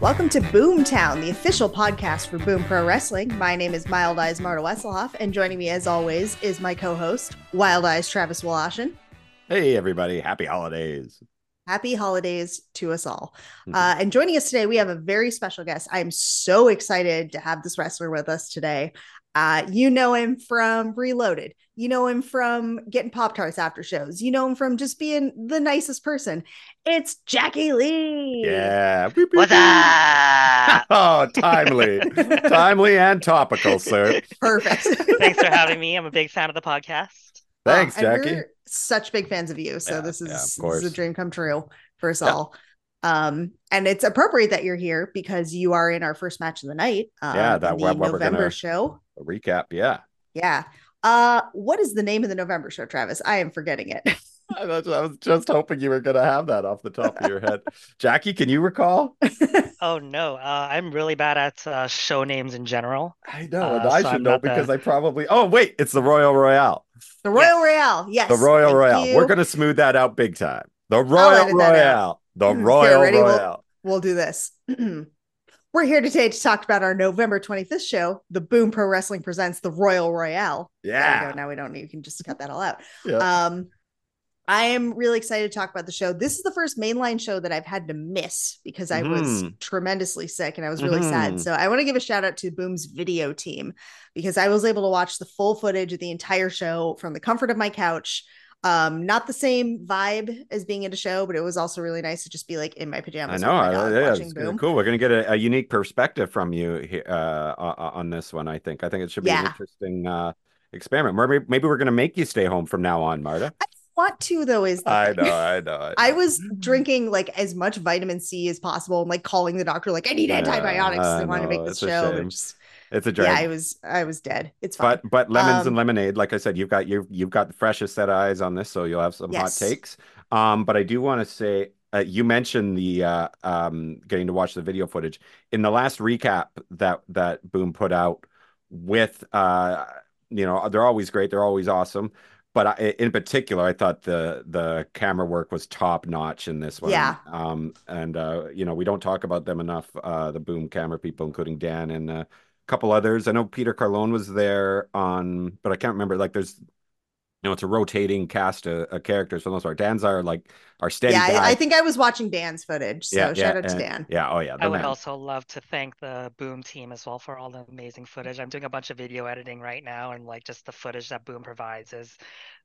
Welcome to Boomtown, the official podcast for Boom Pro Wrestling. My name is Mild Eyes Marta Wesselhoff, and joining me as always is my co-host, Wild Eyes Travis Wolashin. Hey, everybody. Happy holidays. Happy holidays to us all. Mhm. Uh, and joining us today, we have a very special guest. I'm so excited to have this wrestler with us today. Uh, you know him from Reloaded. You know him from getting Pop Tarts after shows. You know him from just being the nicest person. It's Jacky Lee. Yeah. Beep, beep, What's up? Oh, timely. timely and topical, sir. Perfect. Thanks for having me. I'm a big fan of the podcast. Thanks, and Jacky. we're such big fans of you. So Yeah, this is yeah, this is a dream come true for us Yeah. all. Um, and it's appropriate that you're here because you are in our first match of the night. Um, Yeah, that- the what- what we're November gonna- show. A recap. Yeah. Yeah. Uh, what is the name of the November show, Travis? I am forgetting it. I was, just hoping you were going to have that off the top of your head. Jacky, can you recall? Oh no, uh, I'm really bad at uh, show names in general. I know, and Uh, I so should I'm know not the- because I probably. Oh, wait, it's the Royal Royale. the Royal Royale. Yes. The Royal thank Royale. you. We're going to smooth that out big time. The Royal edit Royale. The Okay, Royal ready? We'll- Royale. We'll do this. We're here today to talk about our November 25th show, The Boom Pro Wrestling Presents the Royal Royale. Yeah. Now we don't need, you can just cut that all out. Yeah. Um, I am really excited to talk about the show. This is the first mainline show that I've had to miss because I was Mhm. tremendously sick and I was really Mhm. sad. So I want to give a shout out to Boom's video team because I was able to watch the full footage of the entire show from the comfort of my couch. Um, not the same vibe as being at a show, but it was also really nice to just be like in my I pajamas. know. I- dog yeah, watching it's gonna- Boom. cool. We're going to get a, a unique perspective from you here uh, on this one. I think. I think it should be an interesting uh, experiment. Maybe maybe we're going to make you stay home from now on, Marta. I- want to though is I thing. know. I know. I was drinking like as much vitamin C as possible and like calling the doctor like I need Yeah, antibiotics. I I wanted to make this show. just- It's a drink. yeah. I was I was dead. It's fine. but but lemons Um, and lemonade, like I said, you've got you've you've got the freshest set of eyes on this, so you'll have some Yes. hot takes. Um, but I do want to say uh, you mentioned the uh, um, getting to watch the video footage in the last recap that that Boom put out with uh, you know they're always great, they're always awesome. But I, in particular, I thought the the camera work was top notch in this one. Yeah. Um, and uh, you know we don't talk about them enough. Uh, the Boom camera people, including Dan and uh, couple others. I know Peter Carlone was there on, but I can't remember. Like, there's, you know, it's a rotating cast of, of characters for the most part. Dan's are like our steady yeah, guy. I, I think I was watching Dan's footage. So yeah, shout yeah, out to and- Dan. Yeah, oh yeah, the I would man. also love to thank the Boom team as well for all the amazing footage. I'm doing a bunch of video editing right now, and like just the footage that Boom provides is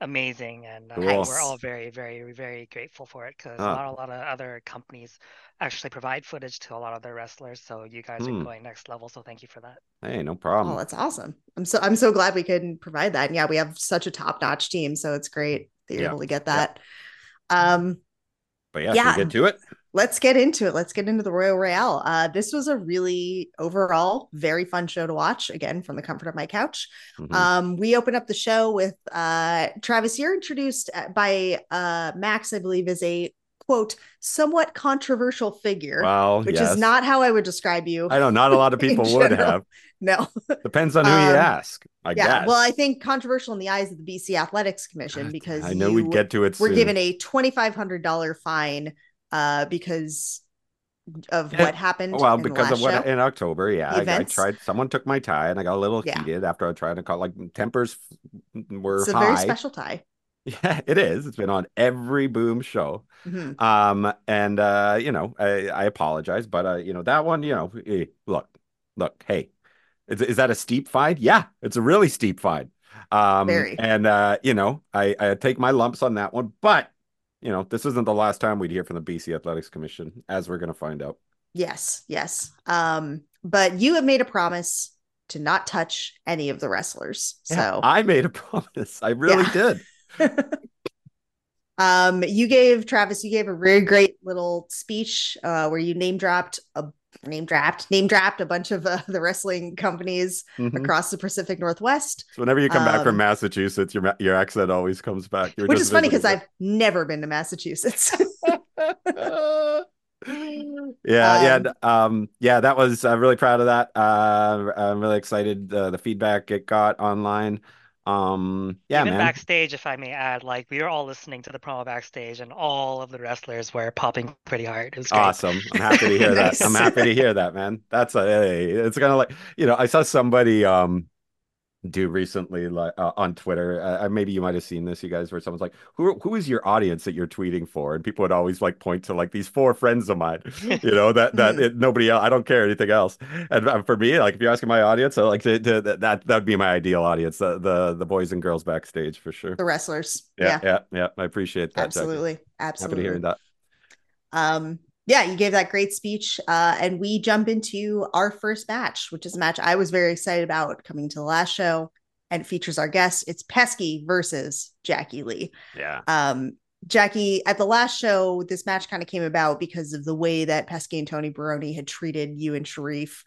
amazing, and uh, Cool. we're all very, very, very grateful for it because Ah. not a lot of other companies actually provide footage to a lot of their wrestlers. So you guys Hmm. are going next level. So thank you for that. Hey, no problem. Oh, problem. that's awesome. I'm so I'm so glad we could provide that. And yeah, we have such a top-notch team, so it's great that you're Yeah, able to get that. Um, But yeah, yeah. should we get to it? Let's get into it. Let's get into the Royal Royale. Uh, this was a really overall very fun show to watch. Again, from the comfort of my couch. Mhm. Um, we open up the show with uh, Travis. You're introduced uh, by uh, Max, I believe, is a quote somewhat controversial figure, well, which yes. is not how I would describe you. I know not a lot of people would general. have. No, Depends on who you Um, ask. I yeah. guess. Well, I think controversial in the eyes of the BC Athletics Commission because I know we'd get to it were soon. given a twenty five hundred dollar fine uh, because of Yeah. what happened. Well, because of what show. in October, yeah, I, I tried. Someone took my tie, and I got a little Yeah. heated after I tried to call. Like tempers were it's a high. very special tie. Yeah, it is. It's been on every Boom show. Mhm. Um, and uh, you know, I, I apologize, but uh, you know, that one, you know, eh, look, look, hey, is, is that a steep fine? Yeah, it's a really steep fine. Um, Very. and uh, you know, I, I take my lumps on that one, but you know, this isn't the last time we'd hear from the BC Athletics Commission, as we're gonna find out. Yes, yes. Um, but you have made a promise to not touch any of the wrestlers. So I made a promise. I really Yeah. did. um you gave Travis, you gave a really great little speech uh where you name dropped a name dropped, name dropped a bunch of uh, the wrestling companies Mhm. across the Pacific Northwest. So whenever you come back Um, from Massachusetts, your your accent always comes back. You're which is funny because I've never been to Massachusetts. yeah, yeah, Um, d- um, yeah. That was. I'm really proud of that. Uh, I'm really excited. Uh, the feedback it got online. Um, yeah, Even man. backstage, if I may add, like we were all listening to the promo backstage, and all of the wrestlers were popping pretty hard. It was great. Awesome. I'm happy to hear that. I'm happy to hear that, man. That's a it's kind of like, you know, I saw somebody um do recently like uh, on Twitter. Uh, maybe you might have seen this, you guys, where someone's like, "Who who is your audience that you're tweeting for?" And people would always like point to like these four friends of mine, you know, that that it, nobody else. I don't care anything else. And uh, for me, like if you're asking my audience, I like to, to, that that would be my ideal audience, the, the the boys and girls backstage for sure. The wrestlers. Yeah, yeah, yeah. I appreciate that. Jacky. absolutely, absolutely. Happy to hear that. Um, yeah, you gave that great speech, uh, and we jump into our first match, which is a match I was very excited about coming to the last show, and features our guest. It's Pesky versus Jacky Lee. Yeah. Um, Jacky, at the last show, this match kind of came about because of the way that Pesky and Tony Baroni had treated you and Sharif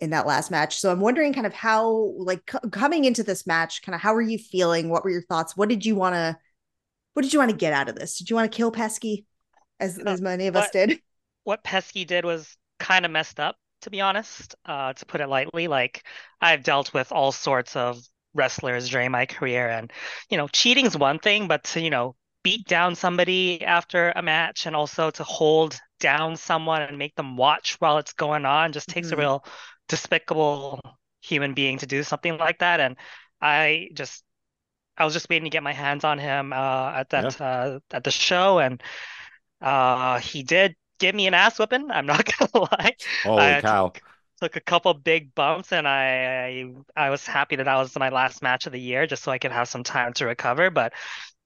in that last match. So I'm wondering kind of how, like, c- coming into this match, kind of how are you feeling? What were your thoughts? What did you want to, what did you want to get out of this? Did you want to kill Pesky, as as many of us did? What Pesky did was kind of messed up, to be honest, uh, to put it lightly. Like I've dealt with all sorts of wrestlers during my career, and you know, cheating's one thing, but to you know, beat down somebody after a match and also to hold down someone and make them watch while it's going on just takes Mhm. a real despicable human being to do something like that. And I just I was just waiting to get my hands on him uh, at that uh, at the show, and uh, he did give me an ass whipping. I'm not gonna lie. Holy I cow. took, took a couple big bumps, and I, I I was happy that that was my last match of the year, just so I could have some time to recover. But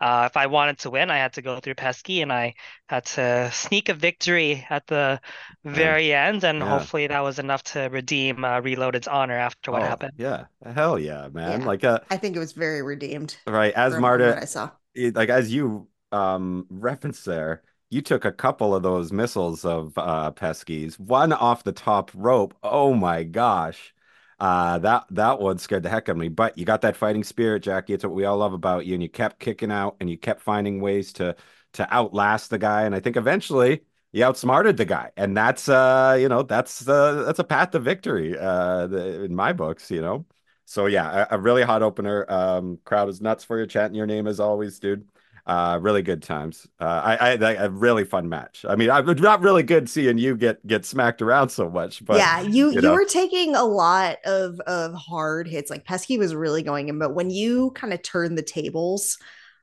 uh, if I wanted to win, I had to go through Pesky, and I had to sneak a victory at the very end, and Yeah. hopefully that was enough to redeem uh, Reloaded's honor after what Oh, happened. Yeah. Hell yeah, man. Yeah. Like uh I think it was very redeemed. right as from- from I saw. it- like as you um referenced there, you took a couple of those missiles of uh Pesky's, one off the top rope. Oh my gosh. Uh that that one scared the heck out of me. But you got that fighting spirit, Jacky. It's what we all love about you. And you kept kicking out and you kept finding ways to to outlast the guy. And I think eventually you outsmarted the guy. And that's uh, you know, that's uh that's a path to victory, uh in my books, you know. So yeah, a, a really hot opener. Um, crowd is nuts for you, chanting your name as always, dude. Uh, really good times. Uh, I, I, a really fun match. I mean, I'm not really good seeing you get get smacked around so much, but yeah, you you you, know. were taking a lot of of hard hits. Like Pesky was really going in, but when you kind of turned the tables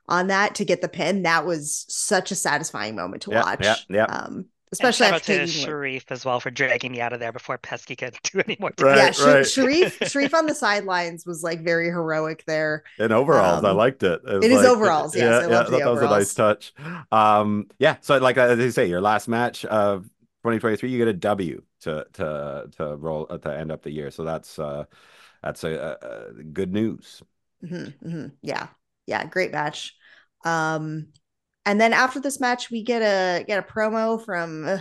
on that to get the pin, that was such a satisfying moment to Yeah, watch. yeah, yeah. Um, especially and shout out after to taking. Sharif as well for dragging me out of there before Pesky could do any more Right, yeah, Sh- right. Sharif Sharif on the sidelines was like very heroic there. in overalls, I Um, liked it. was it is like- overalls, yes, I yeah, love the that was a nice touch. Um, yeah. So like as you say, your last match of 2023, you get a W to to to roll uh, to end up the year. So that's uh that's a, a, a good news. Mhm, mhm. Yeah, yeah, great match. Um, and then after this match, we get a get a promo from uh,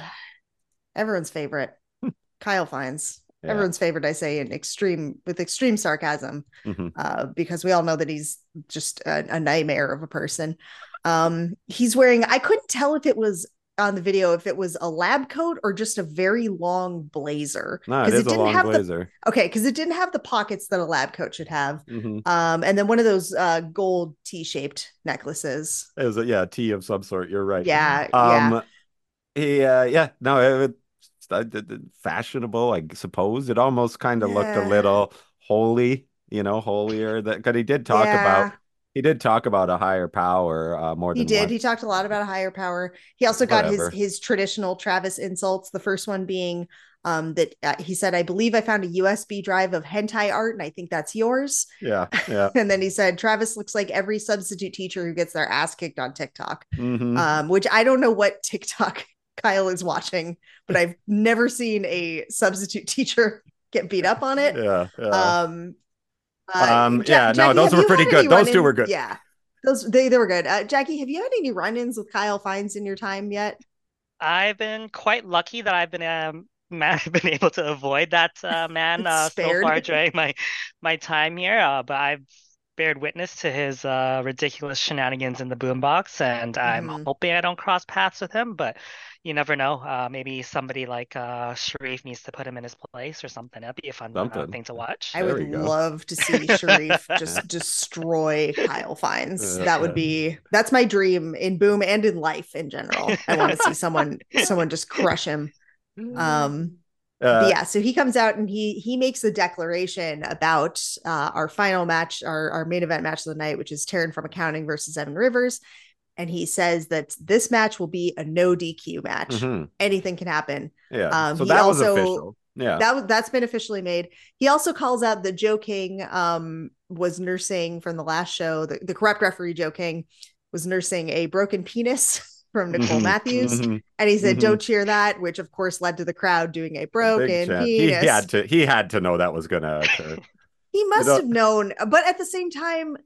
everyone's favorite, Kyle Fines. Yeah. Everyone's favorite, I say, in extreme with extreme sarcasm, Mhm. uh, because we all know that he's just a, a nightmare of a person. Um, he's wearing. I couldn't tell if it was on the video if it was a lab coat or just a very long blazer No, it a didn't long have the okay because it didn't have the pockets that a lab coat should have Mhm. um, and then one of those uh gold T-shaped necklaces. It was a yeah, tea of some sort. You're right. Yeah, yeah. Um, he uh, yeah, no, it, it's uh, fashionable, I suppose. It almost kind of looked a little holy, you know, holier. That because he did talk Yeah. about he did talk about a higher power uh, more than He did. once. He talked a lot about a higher power. He also got Whatever. his his traditional Travis insults. The first one being um that uh, he said, "I believe I found a USB drive of hentai art, and I think that's yours." Yeah, yeah. And then he said, "Travis looks like every substitute teacher who gets their ass kicked on TikTok." Mhm. Um, which I don't know what TikTok Kyle is watching, but I've never seen a substitute teacher get beat up on it. yeah, yeah. Um, Um, Ja- yeah, no, Jacky, those were pretty good. Those two were good. Yeah, those they they were good. Uh, Jacky, have you had any run-ins with Kyle Fines in your time yet? I've been quite lucky that I've been um ma- I've been able to avoid that uh, man uh, so far during my my time here. Uh, but I've bared witness to his uh, ridiculous shenanigans in the boombox, and I'm Mhm. hoping I don't cross paths with him. But you never know. Uh, maybe somebody like uh, Sharif needs to put him in his place or something. That'd be a fun uh, thing to watch. I would love to see Sharif just destroy Kyle Fines. that would be that's my dream in Boom and in life in general. I want to see someone someone just crush him. Um uh, yeah, so he comes out and he he makes a declaration about uh, our final match, our, our main event match of the night, which is Taran from accounting versus Evan Rivers. And he says that this match will be a no DQ match. Mm-hmm. Anything can happen. Yeah. Um, so that also, was official. Yeah. That was that's been officially made. He also calls out that Joe King um, was nursing from the last show. The, the corrupt referee Joe King was nursing a broken penis. from Nicole mm-hmm, Matthews, mm-hmm, and he said, mm-hmm. "Don't cheer that," which of course led to the crowd doing a broken penis. He had to. He had to know that was going to occur. he must you know, have known, but at the same time,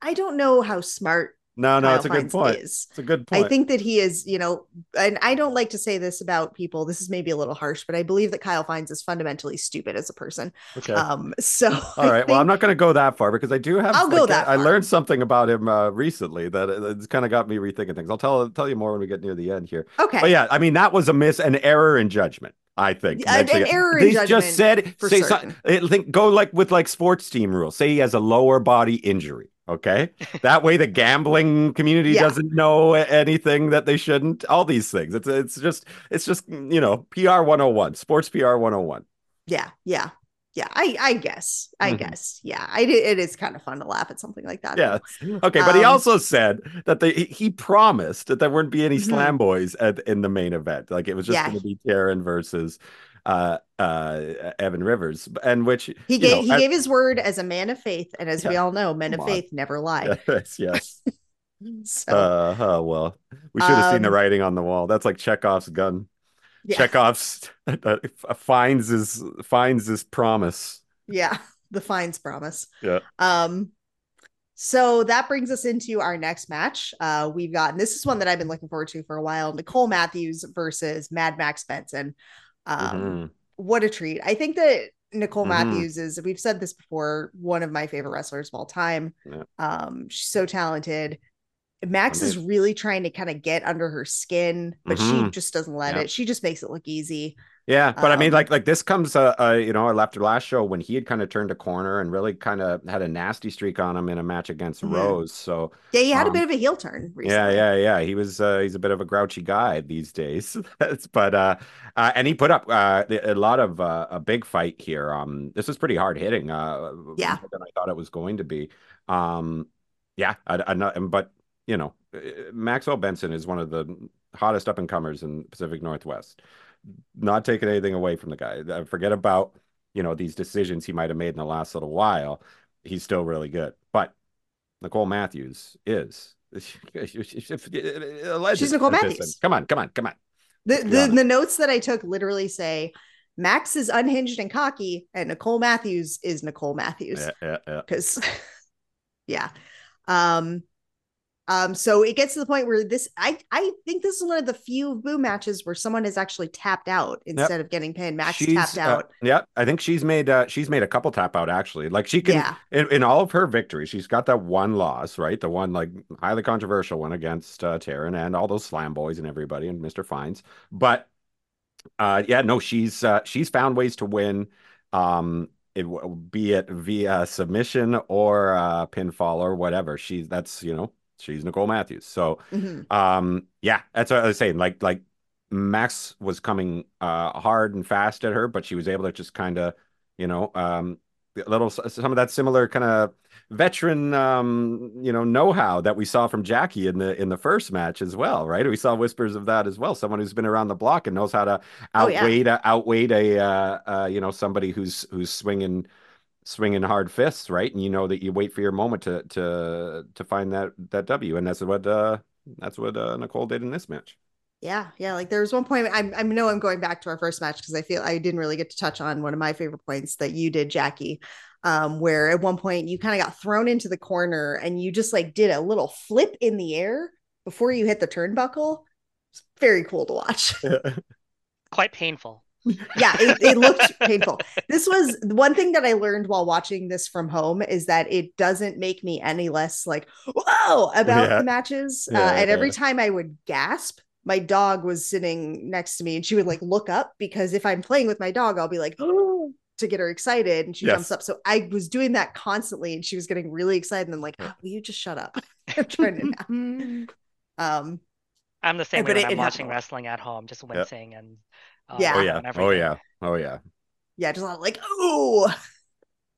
I don't know how smart no, no, it's a good point. Is. It's a good point. I think that he is, you know, and I don't like to say this about people. This is maybe a little harsh, but I believe that Kyle Fines is fundamentally stupid as a person. Okay. Um. So. All right. Well, I'm not going to go that far because I do have. I'll like, go that. I, I learned something about him uh, recently that it's kind of got me rethinking things. I'll tell tell you more when we get near the end here. Okay. But yeah, I mean that was a miss, an error in judgment. I think an, an error in judgment. Just said say something. Think go like with like sports team rules. Say he has a lower body injury. Okay. that way the gambling community yeah. doesn't know anything that they shouldn't. All these things. It's it's just it's just you know, PR 101, sports PR 101. Yeah, yeah. Yeah, I I guess. I mm-hmm. guess. Yeah. I it is kind of fun to laugh at something like that. Yeah. Okay, but um, he also said that they he promised that there wouldn't be any mm-hmm. slam boys at, in the main event. Like it was just yeah. going to be Taran versus uh, uh, Evan Rivers, and which he gave know, he as, gave his word as a man of faith, and as yeah, we all know, men of on. faith never lie. Yes, yes. so, uh, well, we should have um, seen the um, writing on the wall. That's like Chekhov's gun. Yeah. Chekhov's uh, finds his finds his promise. Yeah, the Fines promise. Yeah. Um. So that brings us into our next match. Uh, we've got, and this is one that I've been looking forward to for a while Nicole Matthews versus Mad Max Benson. Um, mm-hmm. What a treat. I think that Nicole mm-hmm. Matthews is, we've said this before, one of my favorite wrestlers of all time. Yeah. Um, she's so talented. Max is really trying to kind of get under her skin, but mm-hmm. she just doesn't let yeah. it. She just makes it look easy. Yeah, but um, I mean, um, like, like this comes, uh, uh, you know, after last show when he had kind of turned a corner and really kind of had a nasty streak on him in a match against mm-hmm. Rose. So yeah, he had um, a bit of a heel turn. Recently. Yeah, yeah, yeah. He was, uh, he's a bit of a grouchy guy these days. but uh, uh, and he put up uh, a lot of uh, a big fight here. Um, this was pretty hard hitting. Uh, yeah, than I thought it was going to be. Um, yeah, I, I not, but you know, Maxwell Benson is one of the hottest up and comers in Pacific Northwest not taking anything away from the guy. Forget about you know these decisions he might have made in the last little while. He's still really good, but Nicole Matthews is. She's Nicole Matthews. Come on, come on, come on. The, the, the notes that I took literally say Max is unhinged and cocky, and Nicole Matthews is Nicole Matthews. Yeah, yeah, yeah. Because, yeah. Um, um, so it gets to the point where this, I, I think this is one of the few boo matches where someone is actually tapped out instead yep. of getting pinned. Max she's, tapped uh, out. Uh, yeah, I think she's made, uh, she's made a couple tap out actually. Like she can, yeah. in, in all of her victories, she's got that one loss, right? The one like highly controversial one against uh, Taran and all those slam boys and everybody and Mr. Fines. But uh, yeah, no, she's uh, she's found ways to win. Um, it, be it via submission or uh, pinfall or whatever. She's that's you know she's Nicole Matthews. So, mm-hmm. um, yeah, that's what I was saying. Like, like Max was coming uh, hard and fast at her, but she was able to just kind of, you know, um, a little some of that similar kind of veteran, um, you know, know-how that we saw from Jacky in the in the first match as well, right? We saw whispers of that as well. Someone who's been around the block and knows how to outweigh oh, yeah. outweigh a uh, uh, you know somebody who's who's swinging swinging hard fists, right? And you know that you wait for your moment to to to find that that W, and that's what uh that's what uh, Nicole did in this match. Yeah, yeah. Like there was one point I I know I'm going back to our first match because I feel I didn't really get to touch on one of my favorite points that you did, Jacky. Um, where at one point you kind of got thrown into the corner and you just like did a little flip in the air before you hit the turnbuckle. It's very cool to watch. Quite painful yeah, it, it looked painful. This was one thing that I learned while watching this from home is that it doesn't make me any less like whoa about yeah. the matches. Uh, yeah, uh, and every time I would gasp my dog was sitting next to me and she would like look up because if I'm playing with my dog, I'll be like, oh, to get her excited and she Yes. jumps up. So I was doing that constantly and she was getting really excited and I'm like, "Ah, will you just shut up? I'm trying to. Um, I'm the same but way when it I'm happened watching a lot. wresling at home, just wincing and uh, Yeah. Oh yeah. Oh yeah. Oh yeah. yeah, just a lot of like, oh,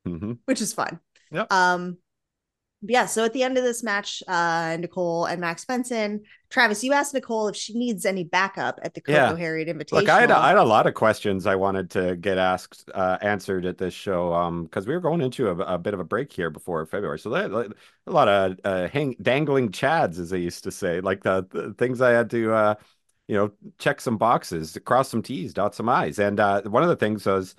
hmm which is fun. Yep. Um, yeah, so at the end of this match, uh, Nicole and Max Benson, Travis, you asked Nicole if she needs any backup at the Coco Yeah. Harriet Invitational. Look, I had, I had a lot of questions I wanted to get asked, uh, answered at this show, um, because we were going into a, a bit of a break here before February, so there, like, a lot of uh, hang, dangling chads, as they used to say, like the, the things I had to, uh, you know, check some boxes, cross some T's, dot some I's, and uh, one of the things was,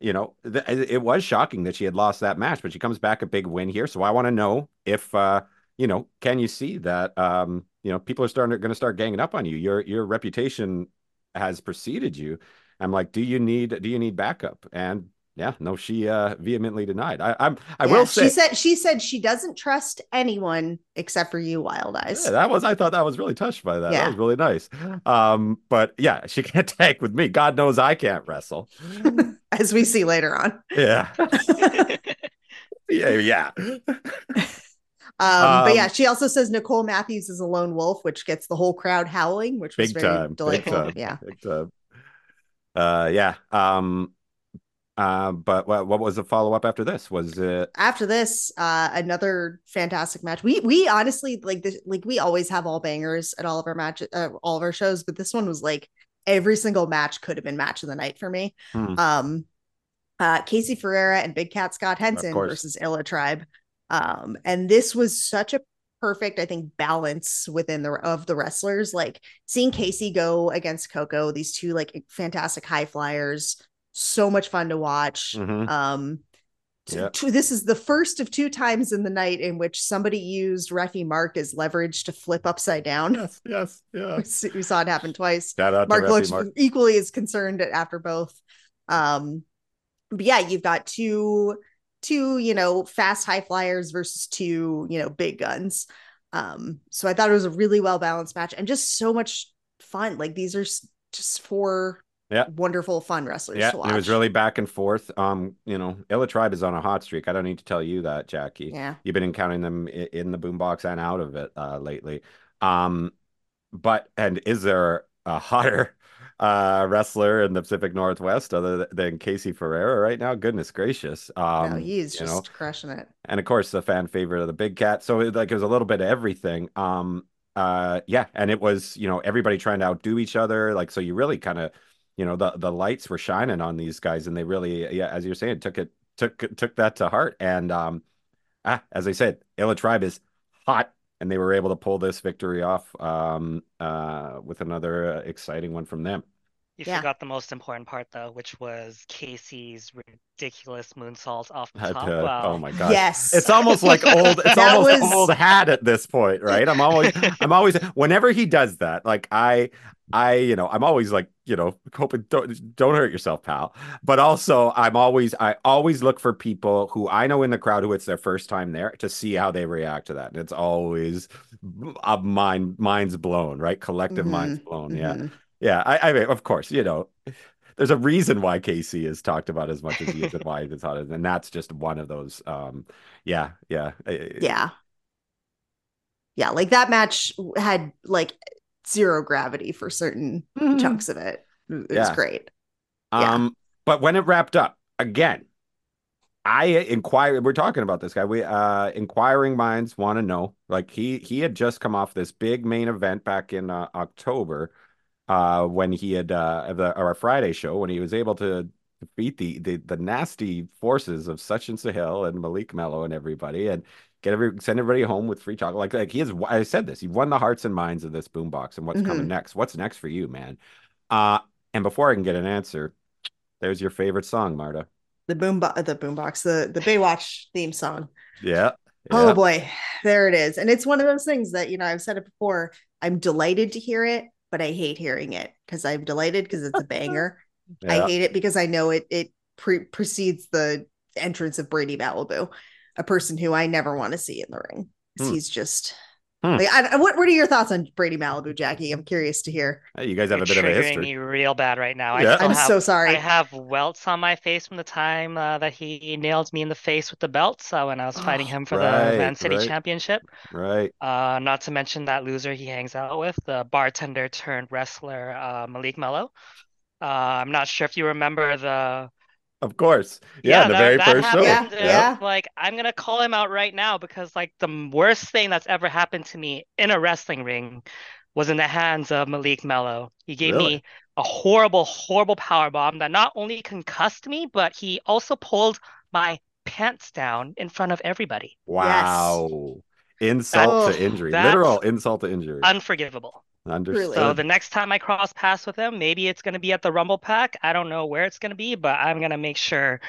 you know, th- it was shocking that she had lost that match, but she comes back a big win here, so I want to know if, uh, you know, can you see that, um, you know, people are starting going to start ganging up on you. Your your reputation has preceded you. I'm like, do you need do you need backup? And yeah, no, she uh vehemently denied. I I'm I Yeah, will say she said she said she doesn't trust anyone except for you, Wild Eyes. yeah, that was I thought that was really touched by that. That Yeah. was really nice. Um, but yeah, she can't tag with me. God knows I can't wrestle. as we see later on. Yeah. yeah, yeah. Um, but yeah, Um, she also says Nicole Matthews is a lone wolf, which gets the whole crowd howling, which was Big very time. Big delightful. time. Yeah. Big time. Uh yeah. Um uh but what what was the follow-up after this? Was it After this, uh, another fantastic match. We we honestly like this, like we always have all bangers at all of our matches, uh, all of our shows, but this one was like every single match could have been match of the night for me. Hmm. Um, uh, Casey Ferreira and Big Cat Scott Henson versus Illa Tribe. Um, and this was such a perfect, I think, balance within the of the wrestlers. Like seeing Casey go against Coco, these two like fantastic high flyers, so much fun to watch. Mhm. Um, Yeah. t- this is the first of two times in the night in which somebody used Reffy Mark as leverage to flip upside down. Yes, yes, yeah. We s- we saw it happen twice. Shout out Mark Reffy looks Mark. equally as concerned after both. Um, but yeah, you've got two, two, you know, fast high flyers versus two, you know, big guns. Um, so I thought it was a really well balanced match and just so much fun. Like these are just four Yeah. wonderful fun wrestlers Yeah, to watch. it was really back and forth. Um, you know, Illa Tribe is on a hot streak. I don't need to tell you that, Jacky. yeah. You've been encountering them in the boombox and out of it uh, lately. Um, but and is there a hotter uh, wrestler in the Pacific Northwest other than Casey Ferreira right now? Goodness gracious! Um, no, he's just know, crushing it. and of course the fan favorite of the Big Cat. So it, like it was a little bit of everything. Um, uh, yeah, and it was you know everybody trying to outdo each other. Like so, you really kind of you know the the lights were shining on these guys, and they really yeah, as you're saying, took it took took that to heart. And um, ah, as I said, Illa Tribe is hot. And they were able to pull this victory off um, uh, with another uh, exciting one from them. You Yeah. forgot the most important part though, which was Casey's ridiculous moonsault off the Had top. to- Wow. oh my god! Yes. It's almost like old. It's almost was- old hat at this point, right? I'm always, I'm always, whenever he does that, like I, I, you know, I'm always like, you know, hoping don't don't hurt yourself, pal. But also, I'm always, I always look for people who I know in the crowd who it's their first time there to see how they react to that, and it's always a mind, minds blown, right? Collective Mhm, minds blown. Yeah, Mhm. Yeah. I, I mean, of course, you know. There's a reason why Casey is talked about as much as he is and why he's hot, and that's just one of those. Um, yeah, yeah, Yeah. Yeah, like that match had like zero gravity for certain chunks of it. It was Mm-hmm. Yeah. great. Yeah. Um, but when it wrapped up, again, I inquire. We're talking about this guy. We uh, inquiring minds want to know. Like he he had just come off this big main event back in uh, October, uh, when he had uh the a Friday show when he was able to defeat the the the nasty forces of Sachin Sahil and Malik Mello and everybody and get every send everybody home with free chocolate. Like like he is. I said this. He won the hearts and minds of this boombox. And what's coming Mhm. next? What's next for you, man? Uh, and before I can get an answer, there's your favorite song, Marta. The boom bo- the boombox, the the Baywatch theme song. Yeah. Oh yeah. boy, there it is. And it's one of those things that, you know, I've said it before. I'm delighted to hear it, but I hate hearing it because I'm delighted because it's a banger. I hate it because I know it it pre- precedes the entrance of Brady Malibu, a person who I never want to see in the ring. 'Cause Hmm. He's just Hmm. Like, I, what what are your thoughts on Brady Malibu, Jacky? I'm curious to hear. Hey, you guys have You're a bit of a triggering history. me real bad right now. Yeah. I I'm have so sorry. I have welts on my face from the time uh, that he nailed me in the face with the belt. So when I was fighting Oh, him for right, the Man City right. Championship. Right. Uh, not to mention that loser he hangs out with, the bartender turned wrestler uh, Malik Mello. Uh, I'm not sure if you remember the Of course. Yeah, the that, very that first show. Yeah, yeah. Like I'm gonna call him out right now because like the worst thing that's ever happened to me in a wrestling ring was in the hands of Malik Mello. He gave Really? me a horrible, horrible power bomb that not only concussed me, but he also pulled my pants down in front of everybody. Wow. Insult That- to injury. Literal insult to injury. Unforgivable. Understood. So the next time I cross paths with him, maybe it's going to be at the Rumble Pack. I don't know where it's going to be, but I'm going to make sure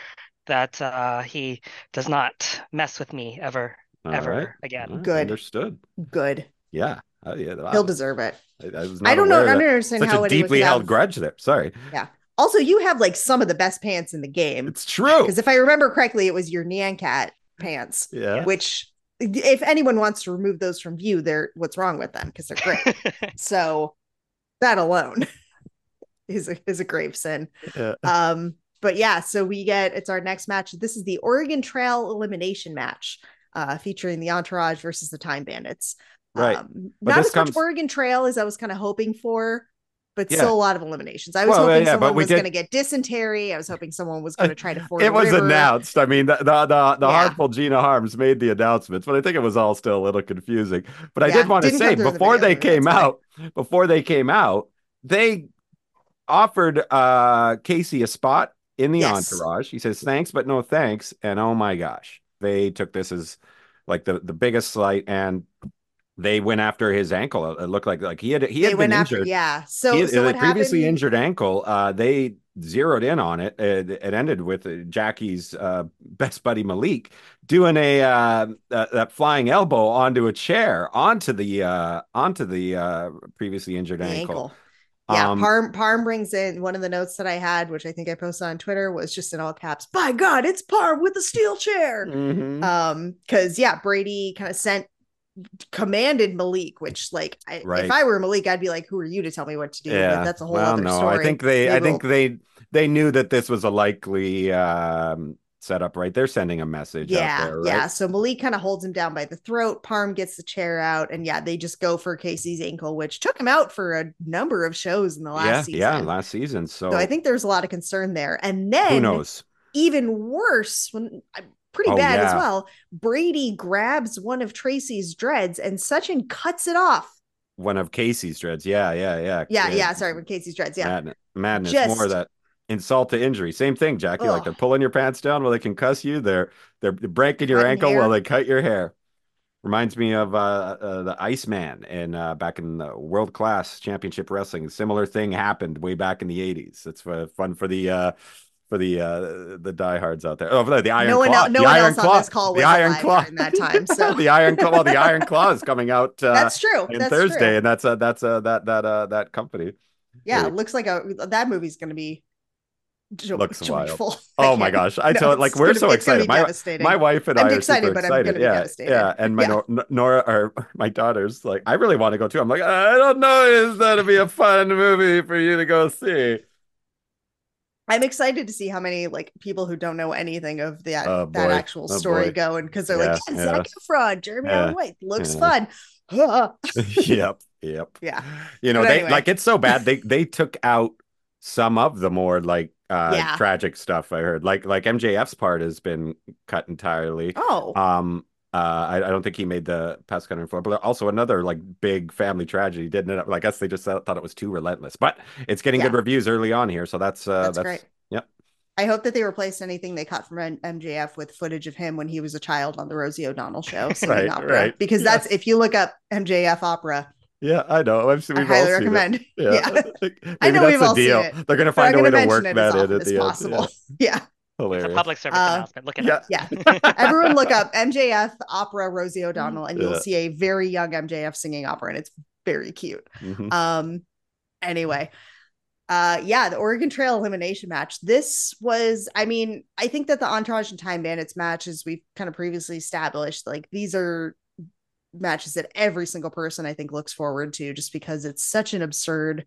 that uh, he does not mess with me ever, All ever right. again. All right, Good. Understood. Good. Yeah. Uh, yeah. wow. He'll deserve it. I, I was I don't know. I aware don't that- understand Such how a deeply held grudge there. Sorry. Yeah. Also, you have like some of the best pants in the game. It's true. Because if I remember correctly, it was your Nyan Cat pants, Yeah. which if anyone wants to remove those from view, they're what's wrong with them because they're great. so that alone is a is a grave sin. Yeah. Um, but yeah, so we get it's our next match. This is the Oregon Trail elimination match, uh, featuring the Entourage versus the Time Bandits. Right. Um, not this as much Oregon Trail as I was kind of hoping for, but Yeah. still a lot of eliminations. I was Well, hoping yeah, someone was did- going to get dysentery. I was hoping someone was going to try to ford it was river. announced. I mean, the the the, the Yeah. harmful Gina Harms made the announcements, but I think it was all still a little confusing. But I did want to say in the before they came out, before they came out, they offered uh Casey a spot in the Yes. entourage. He says thanks, but no thanks. And oh my gosh, they took this as like the the biggest slight, and they went after his ankle. It looked like like he had he had been after, injured. yeah. So, He- so the previously happened? injured ankle, uh, they zeroed in on it. It, it ended with uh, Jacky's uh, best buddy Malik doing a uh, that, that flying elbow onto a chair onto the uh, onto the uh, previously injured the ankle. ankle. Yeah, Um, Parm Parm brings in one of the notes that I had, which I think I posted on Twitter, was just in all caps. By God, it's Parm with the steel chair. mhm. Um, because yeah, Brady kind of sent commanded Malik, which like I, Right. if I were Malik, I'd be like, "Who are you to tell me what to do?" yeah, But that's a whole well, other no, story. I think they, I Maybe think they, they knew that this was a likely um, setup, right? They're sending a message yeah, there, right? yeah. So Malik kind of holds him down by the throat. Parm gets the chair out, and yeah, they just go for Casey's ankle, which took him out for a number of shows in the last yeah, season. yeah, last season. So, so I think there's a lot of concern there. And then who knows? even worse when pretty Oh, bad as well brady grabs one of tracy's dreads and Sachin cuts it off One of Casey's dreads. Yeah, yeah, yeah. yeah yeah sorry when casey's dreads yeah Madness, madness Just- more that insult to injury. Same thing, Jacky. Like they're pulling your pants down while they can cuss you. They're they're breaking your Cutting ankle hair. while they cut your hair. Reminds me of uh, uh, the Iceman in uh, back in the World Class Championship Wrestling. A similar thing happened way back in the '80s. It's uh, fun for the uh, for the uh, the diehards out there. Oh, the, the Iron no one, Claw. no the one Iron else Claw. on this call was the Iron Claw during that time so the Iron Claw. Well, the Iron Claw is coming out uh, that's true on that's Thursday, true. and that's uh, that's uh, that that uh, that company. yeah looks like a that movie's gonna be jo- Looks wild. joyful. Oh my gosh! I no, tell it like we're gonna so it's excited. My my wife and I'm I are excited, super but I'm excited. gonna be yeah, devastated. yeah. And my Yeah. Nor- Nora or my daughter's like, I really want to go too. I'm like, I don't know, is that going to be a fun movie for you to go see? I'm excited to see how many like people who don't know anything of that Oh, that actual Oh, story boy. go and because they're Yeah, like, yeah. Zac Efron, Jeremy Yeah, Allen White looks yeah. fun. yep, yep. yeah, You know, But they anyway. like it's so bad. They they took out some of the more like uh Yeah. tragic stuff. I heard like like MJF's part has been cut entirely. Oh, Um, uh, I, I don't think he made the pass cutter floor, but also another like big family tragedy didn't it? I guess they just thought it was too relentless, but it's getting good reviews early on here, so that's uh, that's, that's, great. yep. I hope that they replaced anything they cut from MJF with footage of him when he was a child on the Rosie O'Donnell show, singing Right, opera. right. Because that's if you look up MJF opera, Yeah, I know. I've seen. We've all highly seen it. recommend. Yeah, Yeah, I know we've all seen it, They're gonna find a way to to work it that in often at as the end. possible. Yeah, Yeah, It's a public service Uh, announcement. Look it yeah. yeah. Everyone look up MJF opera Rosie O'Donnell, and you'll Yeah. see a very young MJF singing opera, and it's very cute. Mhm. Um, anyway, uh, yeah, the Oregon Trail elimination match. This was, I mean, I think that the Entourage and Time Bandits match, as we've kind of previously established, like these are matches that every single person I think looks forward to just because it's such an absurd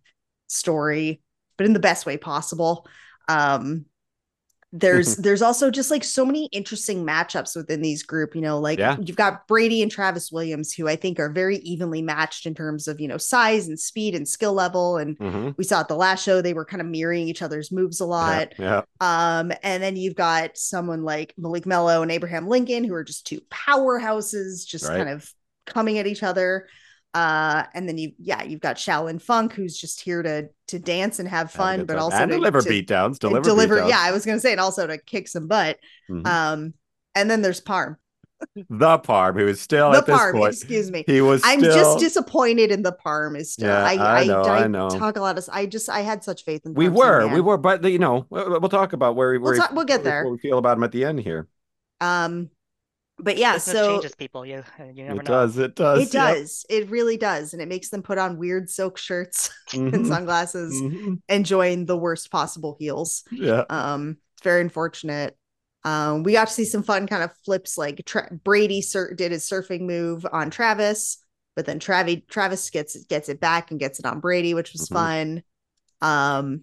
story, but in the best way possible. Um, there's there's also just like so many interesting matchups within these group you know like Yeah. you've got brady and travis williams who i think are very evenly matched in terms of you know size and speed and skill level and Mhm. we saw at the last show they were kind of mirroring each other's moves a lot Yeah, um and then you've got someone like malik mello and abraham lincoln who are just two powerhouses just Right. kind of coming at each other uh and then you yeah you've got shaolin funk who's just here to to dance and have fun good but also and to, deliver to- beatdowns. and Deliver, deliver beatdowns. yeah i was gonna say and also to kick some butt Mhm. um and then there's parm the Parm, who is still the at this parm point. excuse me He was. i'm still, just disappointed in the parm is still Yeah, I, I I, know, I, I know. talk a lot of i just i had such faith in We Parm were, we were, but you know, we'll, we'll talk about where, where We'll talk- we'll get there. What we feel about him at the end here. um but yeah Business so changes people. You you never It know. does. It does. it does it really does and it makes them put on weird silk shirts and Mhm. sunglasses Mhm. and join the worst possible heels Yeah. um it's very unfortunate um we got to see some fun kind of flips like Tra- brady sur- did his surfing move on travis but then travis travis gets gets it back and gets it on brady which was Mhm. fun um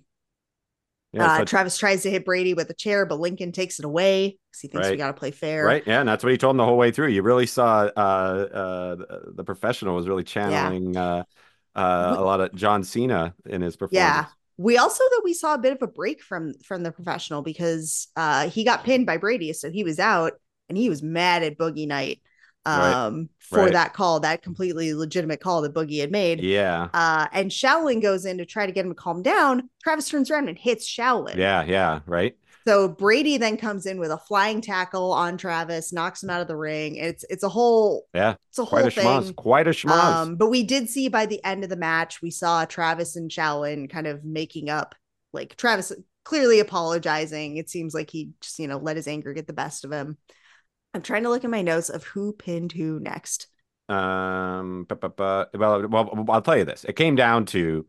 Yeah, uh, travis tries to hit brady with a chair but lincoln takes it away because he thinks we got to play fair Right. Yeah. And that's what he told him the whole way through. You really saw uh, uh, the- professional was really channeling uh, uh, We- a lot of John Cena in his performance. Yeah. We also though we saw a bit of a break from from the professional because uh he got pinned by Brady, so he was out and he was mad at Boogie Night Right. um for Right. that call, that completely legitimate call that Boogie had made. Yeah. Uh and Shaolin goes in to try to get him to calm down. Travis turns around and hits Shaolin. Yeah. Yeah. Right. So Brady then comes in with a flying tackle on Travis, knocks him out of the ring. It's it's a whole Yeah. it's a Quite whole a schmoz. thing. Quite a schmoz. Um, but we did see by the end of the match, we saw Travis and Shaolin kind of making up, like Travis clearly apologizing. It seems like he just, you know, let his anger get the best of him. I'm trying to look at my notes of who pinned who next. Um, but, but, bu- well, well, I'll tell you this. It came down to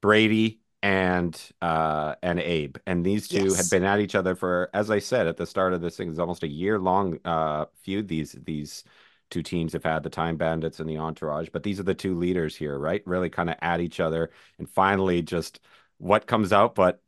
Brady and uh and Abe, and these two Yes. had been at each other for, as I said at the start of this thing, it's almost a year long uh feud. These these two teams have had the Time Bandits and the Entourage, but these are the two leaders here, right? Really kind of at each other, and finally, just what comes out, but.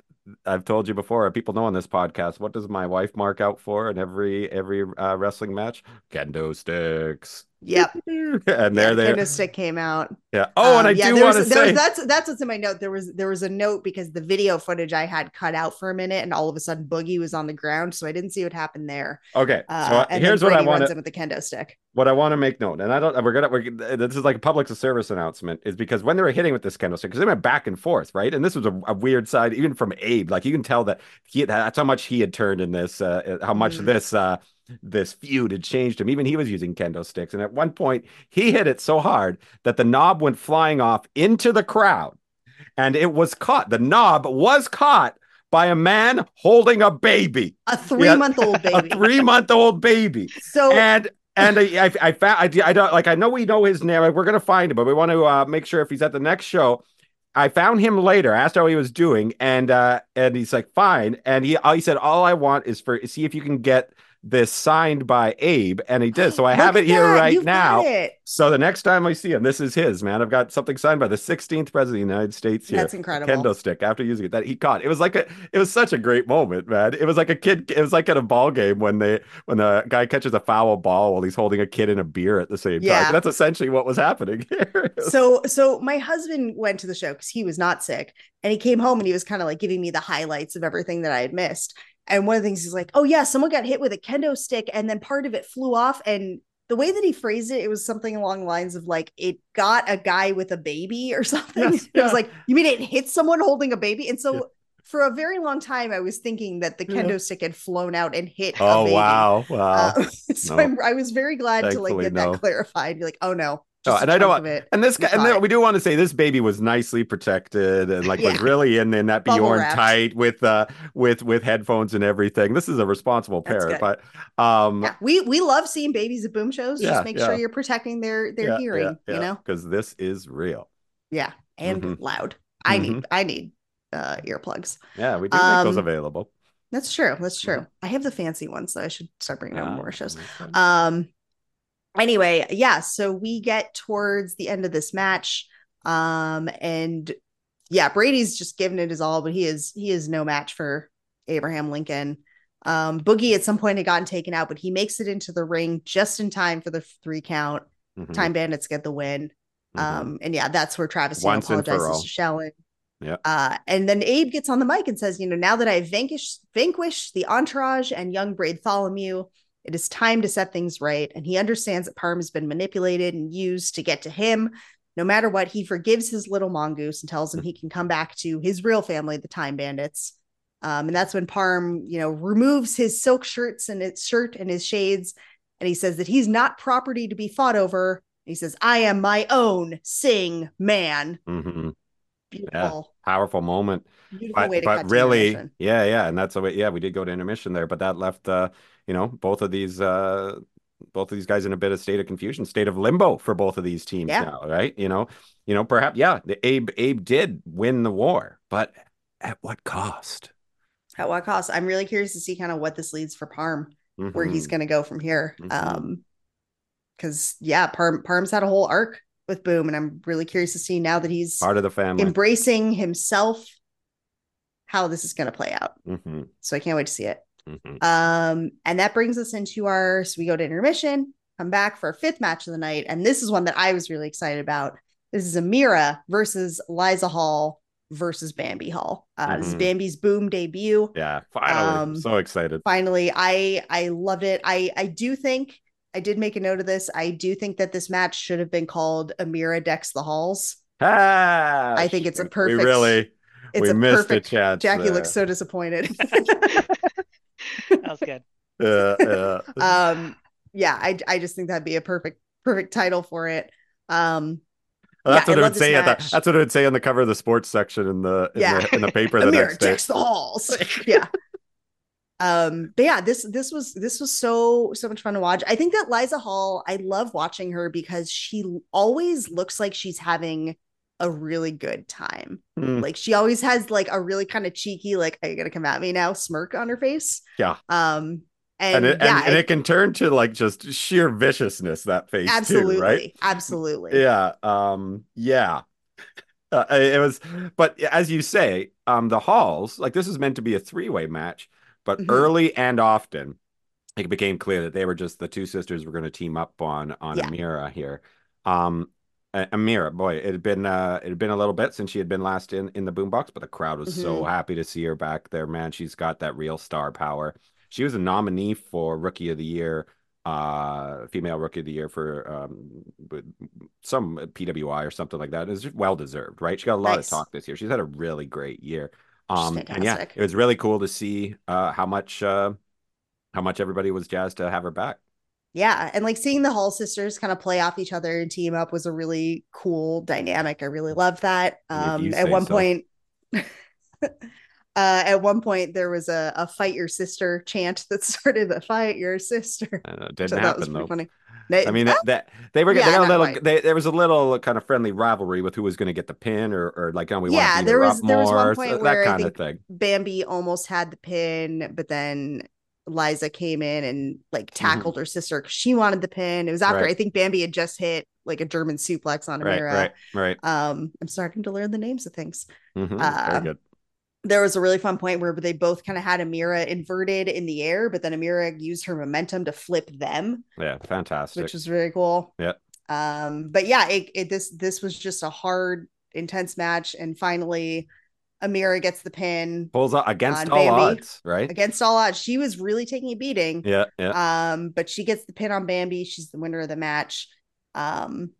I've told you before, people know on this podcast, what does my wife mark out for in every every uh, wrestling match? Kendo sticks. Yep. and Yeah, there. Kendo stick came out. Yeah. Oh, and Um, I yeah, do want to say, was, that's that's what's in my note. There was there was a note because the video footage I had cut out for a minute, and all of a sudden Boogie was on the ground, so I didn't see what happened there. okay. Uh, so and here's what I want to with the kendo stick. what I want to make note, and I don't. We're gonna. We're this is like a public service announcement, is because when they were hitting with this kendo stick, because they went back and forth, right? And this was a, a weird side, even from Abe. Like you can tell that he that's how much he had turned in this, uh, how much Mhm. this uh this feud had changed him. Even he was using kendo sticks, and at one point he hit it so hard that the knob went flying off into the crowd, and it was caught. The knob was caught by a man holding a baby, A three month old baby, a three month old baby so and and I, I, I found I, I don't like I know we know his name. Like, we're gonna find him, but we want to uh, make sure if he's at the next show. I found him later, asked how he was doing, and uh, and he's like fine. And he he said all I want is for see if you can get this signed by Abe, and he did. So I have it here that. right You've now. So the next time I see him, this is his man. I've got something signed by the 16th president of the United States here. That's incredible. Kendo stick after using it that he caught. It was like a it was such a great moment, man. It was like a kid it was like at a ball game when they when the guy catches a foul ball while he's holding a kid and a beer at the same Yeah. time. That's essentially what was happening here. so so my husband went to the show because he was not sick and he came home and he was kind of like giving me the highlights of everything that i had missed and one of the things he's like oh yeah someone got hit with a kendo stick and then part of it flew off and the way that he phrased it it was something along the lines of like it got a guy with a baby or something Yes, it was like you mean it hit someone holding a baby and so Yeah. for a very long time i was thinking that the Yeah. kendo stick had flown out and hit a oh baby. wow. Wow. Uh, so No. I'm, i was very glad to like get no. that clarified be like oh no Oh, and I don't want- And this guy, and then we do want to say this baby was nicely protected and like was really in, in that Bjorn tight with uh with with headphones and everything. This is a responsible parent, but um Yeah, we we love seeing babies at boom shows. Yeah, Just make yeah. sure you're protecting their their hearing. You know, because this is real. yeah, and Mhm. loud. I need Mhm. I need uh earplugs. Yeah, we do make those Um, available. That's true. That's true. I have the fancy ones, so I should start bringing them Ah, more shows. Um, anyway, yeah, so we get towards the end of this match. Um, and yeah, Brady's just giving it his all, but he is he is no match for Abraham Lincoln. Um, Boogie at some point had gotten taken out, but he makes it into the ring just in time for the three count. Mhm. Time Bandits get the win. Mhm. Um, and yeah, that's where Travis Once apologizes to Shaolin. Yeah. Uh, and then Abe gets on the mic and says, you know, now that I've vanquished vanquished the entourage and young Bartholomew, it is time to set things right. And he understands that Parm has been manipulated and used to get to him. No matter what, he forgives his little mongoose and tells him he can come back to his real family, the Time Bandits. Um, and that's when Parm, you know, removes his silk shirts and his shirt and his shades, and he says that he's not property to be fought over. He says, "I am my own sing man." Mhm. Beautiful, Powerful moment. beautiful but, way to but really yeah yeah and that's the way yeah we did go to intermission there but that left uh you know both of these uh both of these guys in a bit of state of confusion state of limbo for both of these teams Yeah. now right you know you know perhaps yeah the abe abe did win the war but at what cost At what cost? I'm really curious to see kind of what this leads for Parm, where he's Mhm. going to go from here. Mhm. Um, because yeah, Parm Parm's had a whole arc with Boom, and I'm really curious to see now that he's part of the family embracing himself how this is going to play out. hmm So I can't wait to see it. Hmm Um, and that brings us into our so we go to intermission, come back for a fifth match of the night, and this is one that I was really excited about. This is Amira versus Liza Hall versus Bambi Hall. Uh, This is Mhm. Bambi's Boom debut. yeah finally Um, so excited Finally, I I loved it. I I do think I did make a note of this. I do think that this match should have been called Amira decks the halls. ah, I think it's a perfect- we really It's we a missed perfect. a chance Jacky there. looks so disappointed. That was good. yeah, yeah. um yeah i i just think that'd be a perfect perfect title for it um Well, that's Yeah, what I it would say at the, that's what it would say on the cover of the sports section in the in, Yeah. the, in the paper the Amir next day. the halls yeah um but yeah this this was this was so so much fun to watch i think that liza hall i love watching her because she always looks like she's having a really good time Hmm. like she always has like a really kind of cheeky like are you gonna come at me now smirk on her face Yeah. um and, and it, yeah and, and I- it can turn to like just sheer viciousness that face absolutely too, right? absolutely Yeah, um, yeah. Uh, it was, but as you say, um, the halls like this is meant to be a three-way match, but Mhm. early and often it became clear that they were just the two sisters were going to team up on on Yeah. Amira here. Um, Amira, boy, it had been uh, it had been a little bit since she had been last in in the boombox, but the crowd was so Mhm. happy to see her back there. Man, she's got that real star power. She was a nominee for Rookie of the Year, uh, female Rookie of the Year for um, some PWI or something like that. It was well deserved, right? She got a lot Nice. of talk this year. She's had a really great year. Um, and yeah, it was really cool to see uh, how much uh, how much everybody was jazzed to have her back. Yeah, and like seeing the Hall sisters kind of play off each other and team up was a really cool dynamic. I really loved that. Um, at one so. point, uh, at one point there was a, a "fight your sister" chant that started the "fight your sister." It didn't was happen though. funny. I mean that, that they were Yeah, they a little they, there was a little kind of friendly rivalry with who was going to get the pin or or like oh we Yeah, want to there was- there was one more, point so- where that kind of thing. Bambi almost had the pin, but then Liza came in and like tackled her sister because she wanted the pin. It was after Mm-hmm. Right. I think Bambi had just hit like a German suplex on Right, Amira. right, right. Um, I'm starting to learn the names of things. Mhm, uh, Very good. there was a really fun point where they both kind of had Amira inverted in the air, but then Amira used her momentum to flip them, Yeah, fantastic. which was very cool. Yeah. Um, but yeah, it, it this this was just a hard, intense match, and finally, Amira gets the pin Pulls out against all Bambi. odds, right? against all odds. She was really taking a beating. Yeah, yeah, Um, but she gets the pin on Bambi. She's the winner of the match. Um,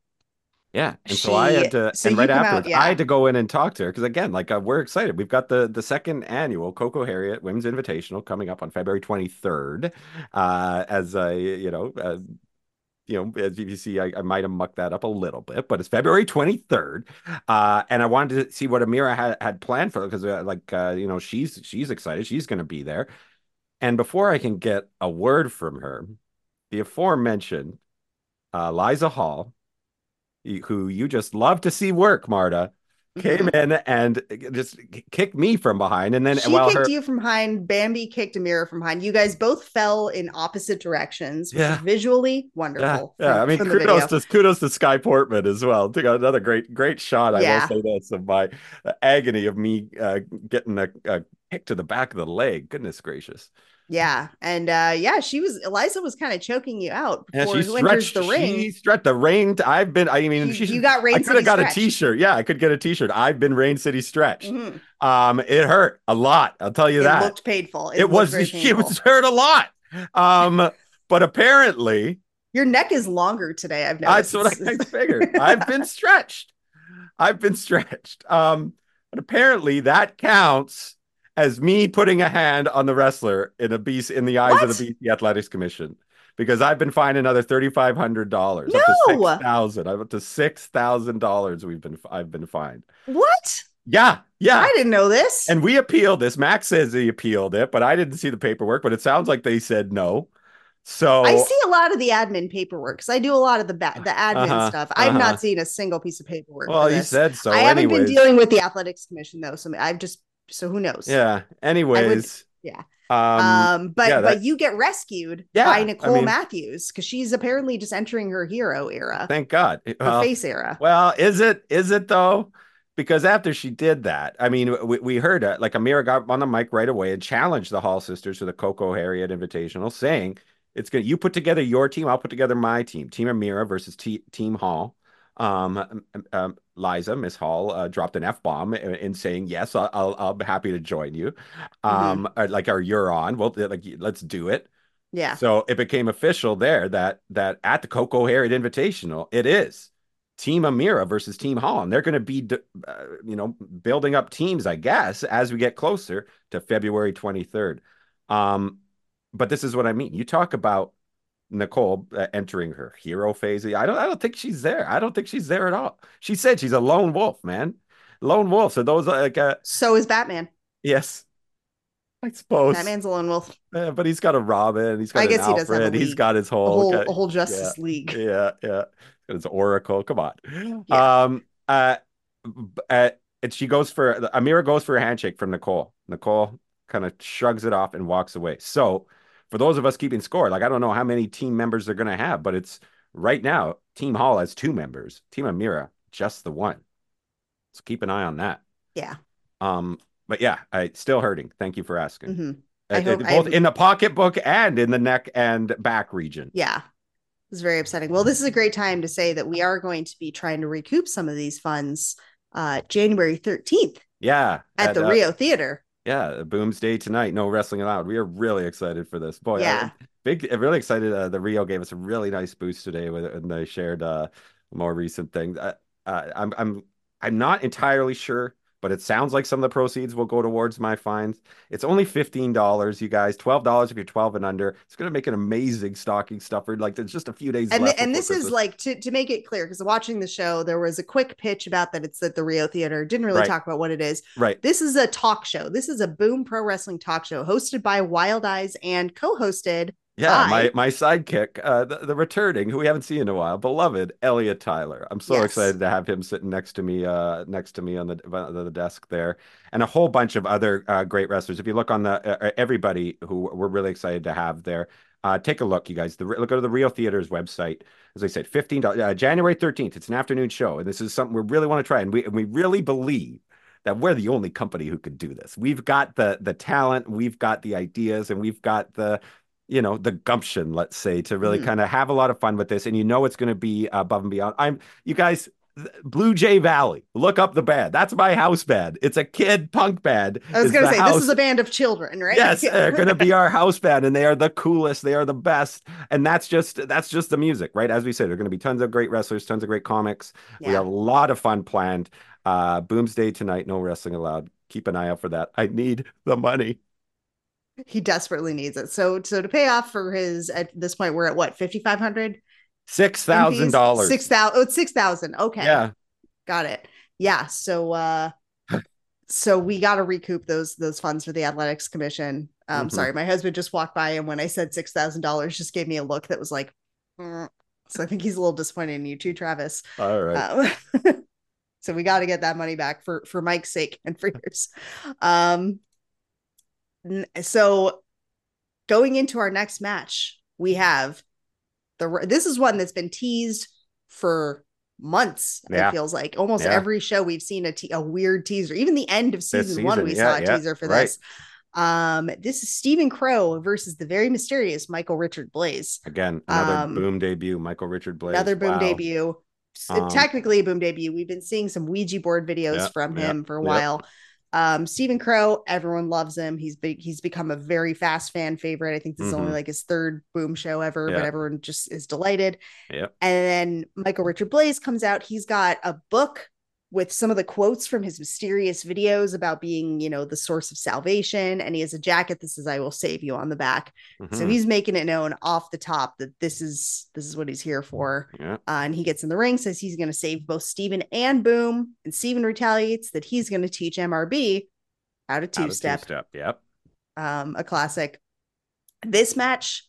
yeah. And so I had to, so and right afterwards, yeah. I had to go in and talk to her because again, like uh, we're excited. We've got the the second annual Coco Harriet Women's Invitational coming up on February 23rd. Uh, as a you know, uh, you know, as you see, I, I might have mucked that up a little bit, but it's February 23rd. Uh, and I wanted to see what Amira had, had planned for because, uh, like, uh, you know, she's she's excited. She's going to be there. And before I can get a word from her, the aforementioned uh, Liza Hall, who you just love to see work, Marta, came in and just kicked me from behind, and then she while kicked her you from behind. Bambi kicked Amira from behind. You guys both fell in opposite directions. Which Yeah. is visually wonderful. yeah. from- I mean, kudos to kudos to Sky Portman as well. Took another great great shot. I Yeah. will say this of my agony of me uh, getting a, a kick to the back of the leg. Goodness gracious! Yeah, and uh, yeah, she was. Eliza was kind of choking you out Yeah, before she stretched the ring. She stretched the rain. I've been. I mean, You, she. you got Rain I could have got a. T-shirt. Yeah, I could get a T-shirt. I've been Rain City stretched. Mhm. Um, it hurt a lot. I'll tell you It that. looked painful. It, it was very it was hurt a lot. Um, but apparently Your neck is longer today. I've noticed. that's what I figured. I've been stretched. I've been stretched. Um, but apparently that counts as me putting a hand on the wrestler in a beast in the eyes of the BC Athletics Commission. Because I've been fined another thirty five hundred dollars, up to No! six thousand, up to six thousand dollars. We've been, I've been fined. what? Yeah, yeah. I didn't know this. And we appealed this. Max says he appealed it, but I didn't see the paperwork. But it sounds like they said no. So I see a lot of the admin paperwork because I do a lot of the ba- the admin Uh-huh, stuff. I've uh-huh. not seen a single piece of paperwork. well, you said so. I haven't been dealing with the athletics commission though, so I've just so who knows? Yeah. Anyways. yeah. Um, Um, but yeah, but you get rescued Yeah, by I Nicole mean- Matthews because she's apparently just entering her hero era, thank God. her Well, face era. well, is it? Is it though? Because after she did that, I mean, we, we heard uh, like Amira got on the mic right away and challenged the Hall sisters to the Coco Harriet Invitational, saying it's good. You put together your team, I'll put together my team. Team Amira versus T- Team Hall. Um, um, Liza, Miss Hall, uh, dropped an F bomb in, in saying, "Yes, I'll, I'll, I'll be happy to join you." Um, or like, or you're on. Well, like, let's do it. Yeah. So it became official there that that at the Coco Harriet Invitational, it is Team Amira versus Team Hall, and they're going to be, uh, you know, building up teams, I guess, as we get closer to February 23rd. Um, but this is what I mean. You talk about Nicole uh, entering her hero phase. I don't. I don't think she's there. I don't think she's there at all. She said she's a lone wolf, man. Lone wolf. So those like, uh, So is Batman. yes, I suppose. Batman's a lone wolf. Uh, but he's got a Robin. He's got I guess he does have a. He's got his A whole, whole, got- a whole Justice League. yeah, yeah. His Oracle. Come on. Yeah. Um. Uh, uh. And she goes for Amira goes for a handshake from Nicole. Nicole kind of shrugs it off and walks away. So, for those of us keeping score, like I don't know how many team members they're going to have, but it's right now. Team Hall has two members. Team Amira just the one. So keep an eye on that. Yeah. Um. But yeah, I still hurting. Thank you for asking. hmm Uh, I hope- both I'm- in the pocketbook and in the neck and back region. Yeah. It's very upsetting. Well, this is a great time to say that we are going to be trying to recoup some of these funds uh January 13th Yeah, at the uh, Rio Theater. Yeah, Boom's Day tonight. No wrestling allowed. We are really excited for this. Boy, Yeah. I, big. I'm really excited. Uh, the Rio gave us a really nice boost today with and they shared uh, more recent things. Uh, uh, I'm I'm I'm not entirely sure, but it sounds like some of the proceeds will go towards my fines. It's only fifteen dollars, you guys. Twelve dollars if you're twelve and under. It's gonna make an amazing stocking stuffer. Like there's just a few days And left. th- and this is like to to make it clear because watching the show there was a quick pitch about that it's at the Rio Theater. Didn't really Right. talk about what it is. right. This is a talk show. This is a Boom Pro Wrestling talk show hosted by Wild Eyes and co-hosted Yeah, Bye. my my sidekick, uh, the, the returning, who we haven't seen in a while, beloved Elliot Tyler. I'm so Yes. excited to have him sitting next to me, uh, next to me on the on the desk there, and a whole bunch of other uh, great wrestlers. If you look on the uh, everybody who we're really excited to have there, uh, take a look, you guys. The look go to the Rio Theater's website. As I said, fifteen dollars, uh, January thirteenth. It's an afternoon show, and this is something we really want to try, and we and we really believe that we're the only company who could do this. We've got the the talent, we've got the ideas, and we've got the you know the gumption let's say to really Mhm. kind of have a lot of fun with this and you know it's going to be above and beyond i'm you guys blue jay valley look up the band that's my house band it's a kid punk band I was gonna say house- this is a band of children, right? Yes, they're going to be our house band, and they are the coolest. They are the best, and that's just that's just the music, right? As we said, there are going to be tons of great wrestlers, tons of great comics. We have a lot of fun planned. Uh, Boomsday tonight, no wrestling allowed. Keep an eye out for that. I need the money. He desperately needs it. So so to pay off for his at this point we're at what fifty five hundred Six thousand dollars. six thousand oh it's six thousand okay Yeah, got it yeah so uh so we got to recoup those those funds for the athletics commission um Mhm. sorry my husband just walked by and when I said six thousand dollars just gave me a look that was like mm. so I think he's a little disappointed in you too Travis all right. um, So we got to get that money back for for Mike's sake and for yours. Um, so going into our next match, we have the this is one that's been teased for months. Yeah. It feels like almost Yeah. every show we've seen a te- a weird teaser. Even the end of season, one, we yeah, saw a teaser for right. this. Um, this is Stephen Crow versus the very mysterious Michael Richard Blaze. Again, another Um, boom debut. Michael Richard Blaze. Another boom Wow. debut. Um, technically a boom debut. We've been seeing some Ouija board videos Yeah, from him for a while. Um, Stephen Crow, everyone loves him. He's big, he's become a very fast fan favorite. I think this is only Mhm. like his third boom show ever, but everyone just is delighted. Yeah. And then Michael Richard Blaze comes out. He's got a book with some of the quotes from his mysterious videos about being, you know, the source of salvation. And he has a jacket that says, I will save you on the back. So Mhm. he's making it known off the top that this is this is what he's here for. yeah. Uh, and he gets in the ring, says he's going to save both Steven and Boom. And Steven retaliates that he's going to teach MRB how to Out of two step. Yep. um, a classic. This match,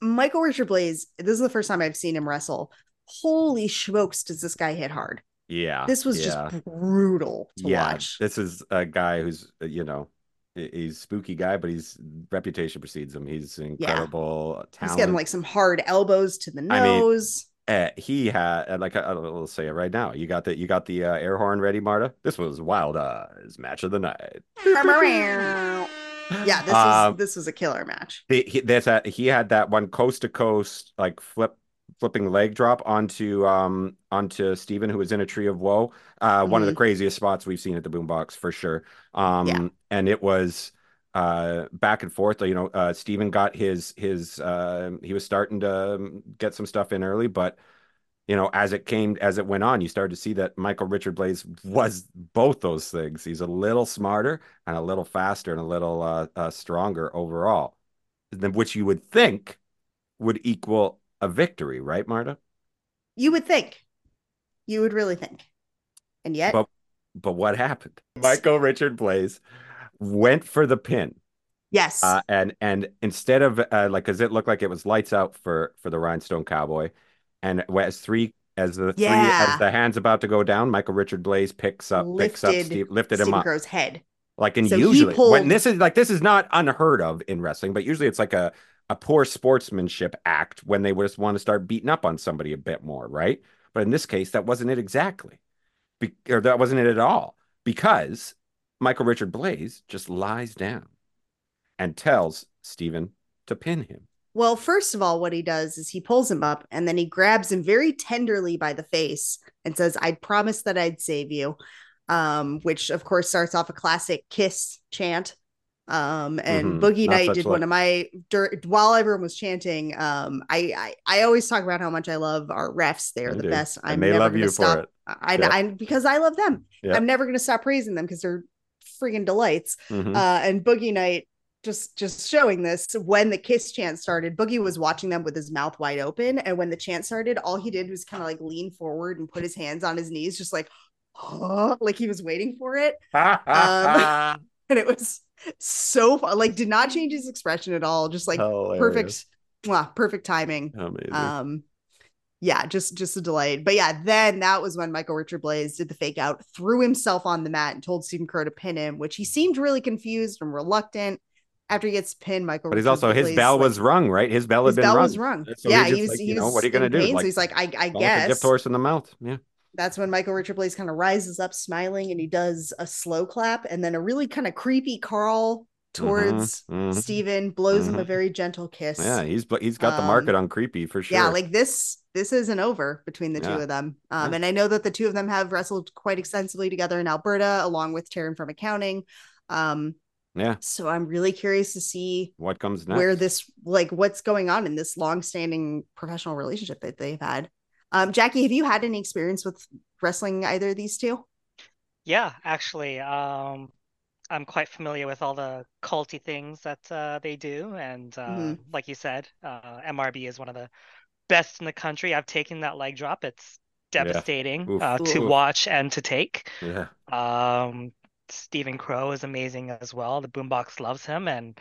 Michael Richard Blaze, this is the first time I've seen him wrestle. Holy smokes, does this guy hit hard? Yeah. This was yeah. just brutal to yeah. watch. This is a guy who's uh, you know he- he's spooky guy, but his reputation precedes him. He's incredible He's talent. He's getting like some hard elbows to the I mean, nose. Uh, he had uh, like I- I'll say it right now. You got the you got the uh, air horn ready, Marta. This was Wild Eyes match of the night. yeah, this Um, was this was a killer match. He, he, that's a, he had that one coast to coast like flip flipping leg drop onto um onto Steven who was in a tree of woe. Uh one of the Mhm. craziest spots we've seen at the boombox for sure. Um Yeah. and it was uh back and forth you know uh Steven got his his uh he was starting to um, get some stuff in early but you know as it came as it went on you started to see that Michael Richard Blaze was both those things he's a little smarter and a little faster and a little uh, uh stronger overall than which you would think would equal a victory, right, Marta? You would think. You would really think. And yet, But but what happened? Michael Richard Blaze went for the pin, yes. uh, and and instead of uh, like, because it looked like it was lights out for for the Rhinestone Cowboy, and as three as the three Yeah. as the hands about to go down, Michael Richard Blaze picks up picks up Lifted Steve, lifted him Stephen up. Crow's head. Like and So usually pulled- when this is like this is not unheard of in wrestling, but usually it's like a a poor sportsmanship act when they would just want to start beating up on somebody a bit more, right? But in this case, that wasn't it exactly, Be- or that wasn't it at all, because Michael Richard Blaze just lies down and tells Stephen to pin him. Well, first of all, what he does is he pulls him up and then he grabs him very tenderly by the face and says, I promised that I'd save you. Um, which of course starts off a classic kiss chant. Um, and Mhm. Boogie Not Night did luck. one of my dur- while everyone was chanting. Um, I, I I always talk about how much I love our refs. They're the do. best. I'm they never love gonna you for it. I, Yeah. I because I love them. Yeah. I'm never gonna stop praising them because they're freaking delights Mhm. uh, and Boogie Night just just showing this when the kiss chant started. Boogie was watching them with his mouth wide open, and when the chant started, all he did was kind of like lean forward and put his hands on his knees, just like, like he was waiting for it, um, and it was so fun. Like, did not change his expression at all. Just like Hilarious. perfect, mwah, perfect timing. Amazing. Um, yeah, just just a delight. But yeah, then that was when Michael Richard Blaze did the fake out, threw himself on the mat, and told Stephen Crow to pin him, which he seemed really confused and reluctant. After he gets pinned, Michael. but he's Richard also his Blaze, bell like, was rung, right? His bell his been bell rung. was rung. So yeah, just he was. like, he you know, was what are you gonna do? pain, so Like, he's like, I, I like a guess gift horse in the mouth. Yeah. That's when Michael Richard Blaze kind of rises up, smiling, and he does a slow clap, and then a really kind of creepy Carl towards mhm. Steven, blows him a Mhm. very gentle kiss. Yeah, he's he's got the market Um, on creepy for sure. yeah like this this isn't over between the two of them um Yeah. and i know that the two of them have wrestled quite extensively together in alberta along with Taryn from accounting um yeah. so i'm really curious to see What comes next? where this like what's going on in this long-standing professional relationship that they've had um jacky have you had any experience with wrestling either of these two Yeah, actually, um, I'm quite familiar with all the culty things that uh, they do, and uh, Mhm. like you said, uh, MRB is one of the best in the country. I've taken that leg drop. It's devastating Oof. uh, to watch and to take. yeah. Um, Stephen Crow is amazing as well. The Boombox loves him, and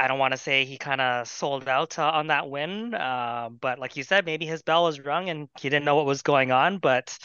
I don't want to say he kind of sold out uh, on that win, uh, but like you said, maybe his bell was rung and he didn't know what was going on. But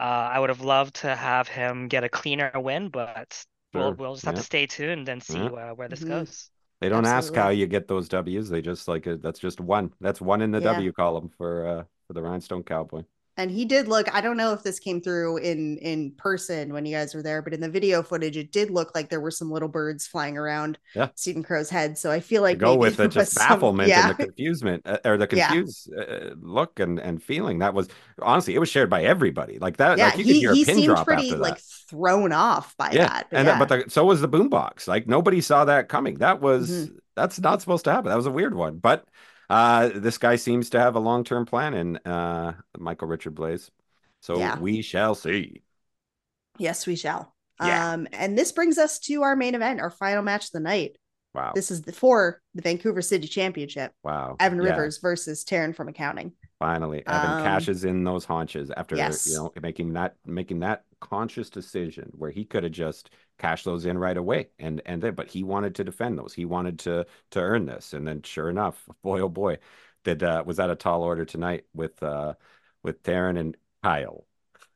Uh, I would have loved to have him get a cleaner win, but we'll we'll just have Yeah. to stay tuned and see Yeah. uh, where this Mhm. goes. They don't ask how you get those W's. They just like uh, that's just one. That's one in the Yeah. W column for uh for the Rhinestone Cowboy. And he did look i don't know if this came through in in person when you guys were there but in the video footage it did look like there were some little birds flying around Yeah. stephen crow's head so i feel like go maybe with the just some- bafflement yeah and the confusement uh, or the Yeah. confused uh, look and and feeling that was honestly it was shared by everybody like that yeah like you could he, a he seemed pretty like thrown off by that and yeah. that, but the, so was the boombox like nobody saw that coming that was Mm-hmm. that's not supposed to happen that was a weird one but uh this guy seems to have a long-term plan in uh Michael Richard Blaze so Yeah. we shall see yes we shall Yeah. um and this brings us to our main event our final match of the night wow this is the for the vancouver city championship wow evan Yeah. rivers versus Taryn from accounting Finally, Evan Um, cashes in those haunches after yes. you know making that making that conscious decision where he could have just cashed those in right away. And and then but he wanted to defend those. He wanted to to earn this, and then sure enough, boy oh boy, did uh, was that a tall order tonight with uh with Taryn and Kyle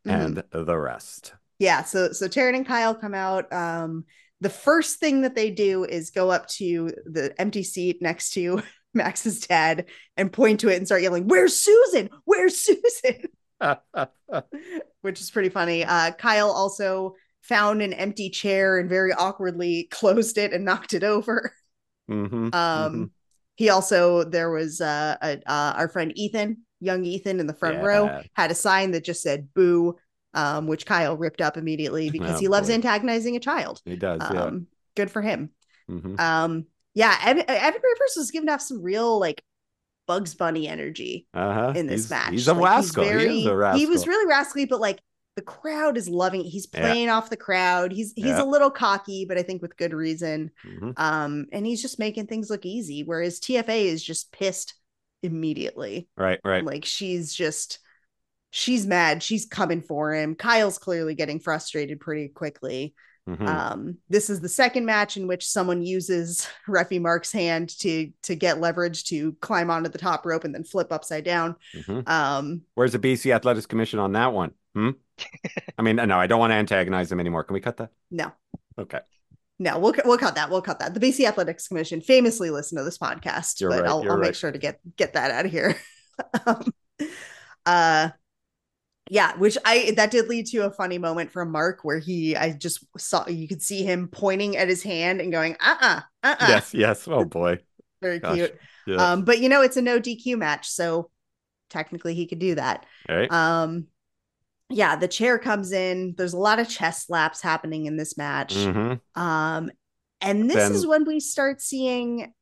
Mhm. and the rest. yeah. So so Taryn and Kyle come out. Um the first thing that they do is go up to the empty seat next to Max's dad and point to it and start yelling where's Susan? Where's Susan? Which is pretty funny. Uh Kyle also found an empty chair and very awkwardly closed it and knocked it over Mhm, um mhm. he also there was uh, a, uh our friend Ethan young Ethan in the front row had a sign that just said boo um which Kyle ripped up immediately because Oh, he loves boy. antagonizing a child he does, yeah. um good for him Mhm. um yeah evan, evan rivers was given off some real like bugs bunny energy Uh-huh. in this he's, match He's a Like, rascal. he is a rascal. he was really rascally but like the crowd is loving it he's Yeah. playing off the crowd he's he's Yeah. a little cocky but i think with good reason Mhm. um and he's just making things look easy whereas tfa is just pissed immediately Right, right. like she's just she's mad she's coming for him kyle's clearly getting frustrated pretty quickly Mhm. um this is the second match in which someone uses Refi Mark's hand to to get leverage to climb onto the top rope and then flip upside down Mhm. um Where's the BC Athletics Commission on that one? Hmm? I mean, no, I don't want to antagonize them anymore. Can we cut that? no Okay. no we'll we'll cut that we'll cut that the BC Athletics Commission famously listened to this podcast You're but right, I'll, I'll make sure to get get that out of here um, uh yeah which i that did lead to a funny moment from mark where he i just saw you could see him pointing at his hand and going uh-uh uh-uh Yes, yes. Oh boy. very Gosh. cute Yeah. um but you know it's a no dq match so technically he could do that All right. um yeah the chair comes in. There's a lot of chest slaps happening in this match. Mhm. um and this Then- is when we start seeing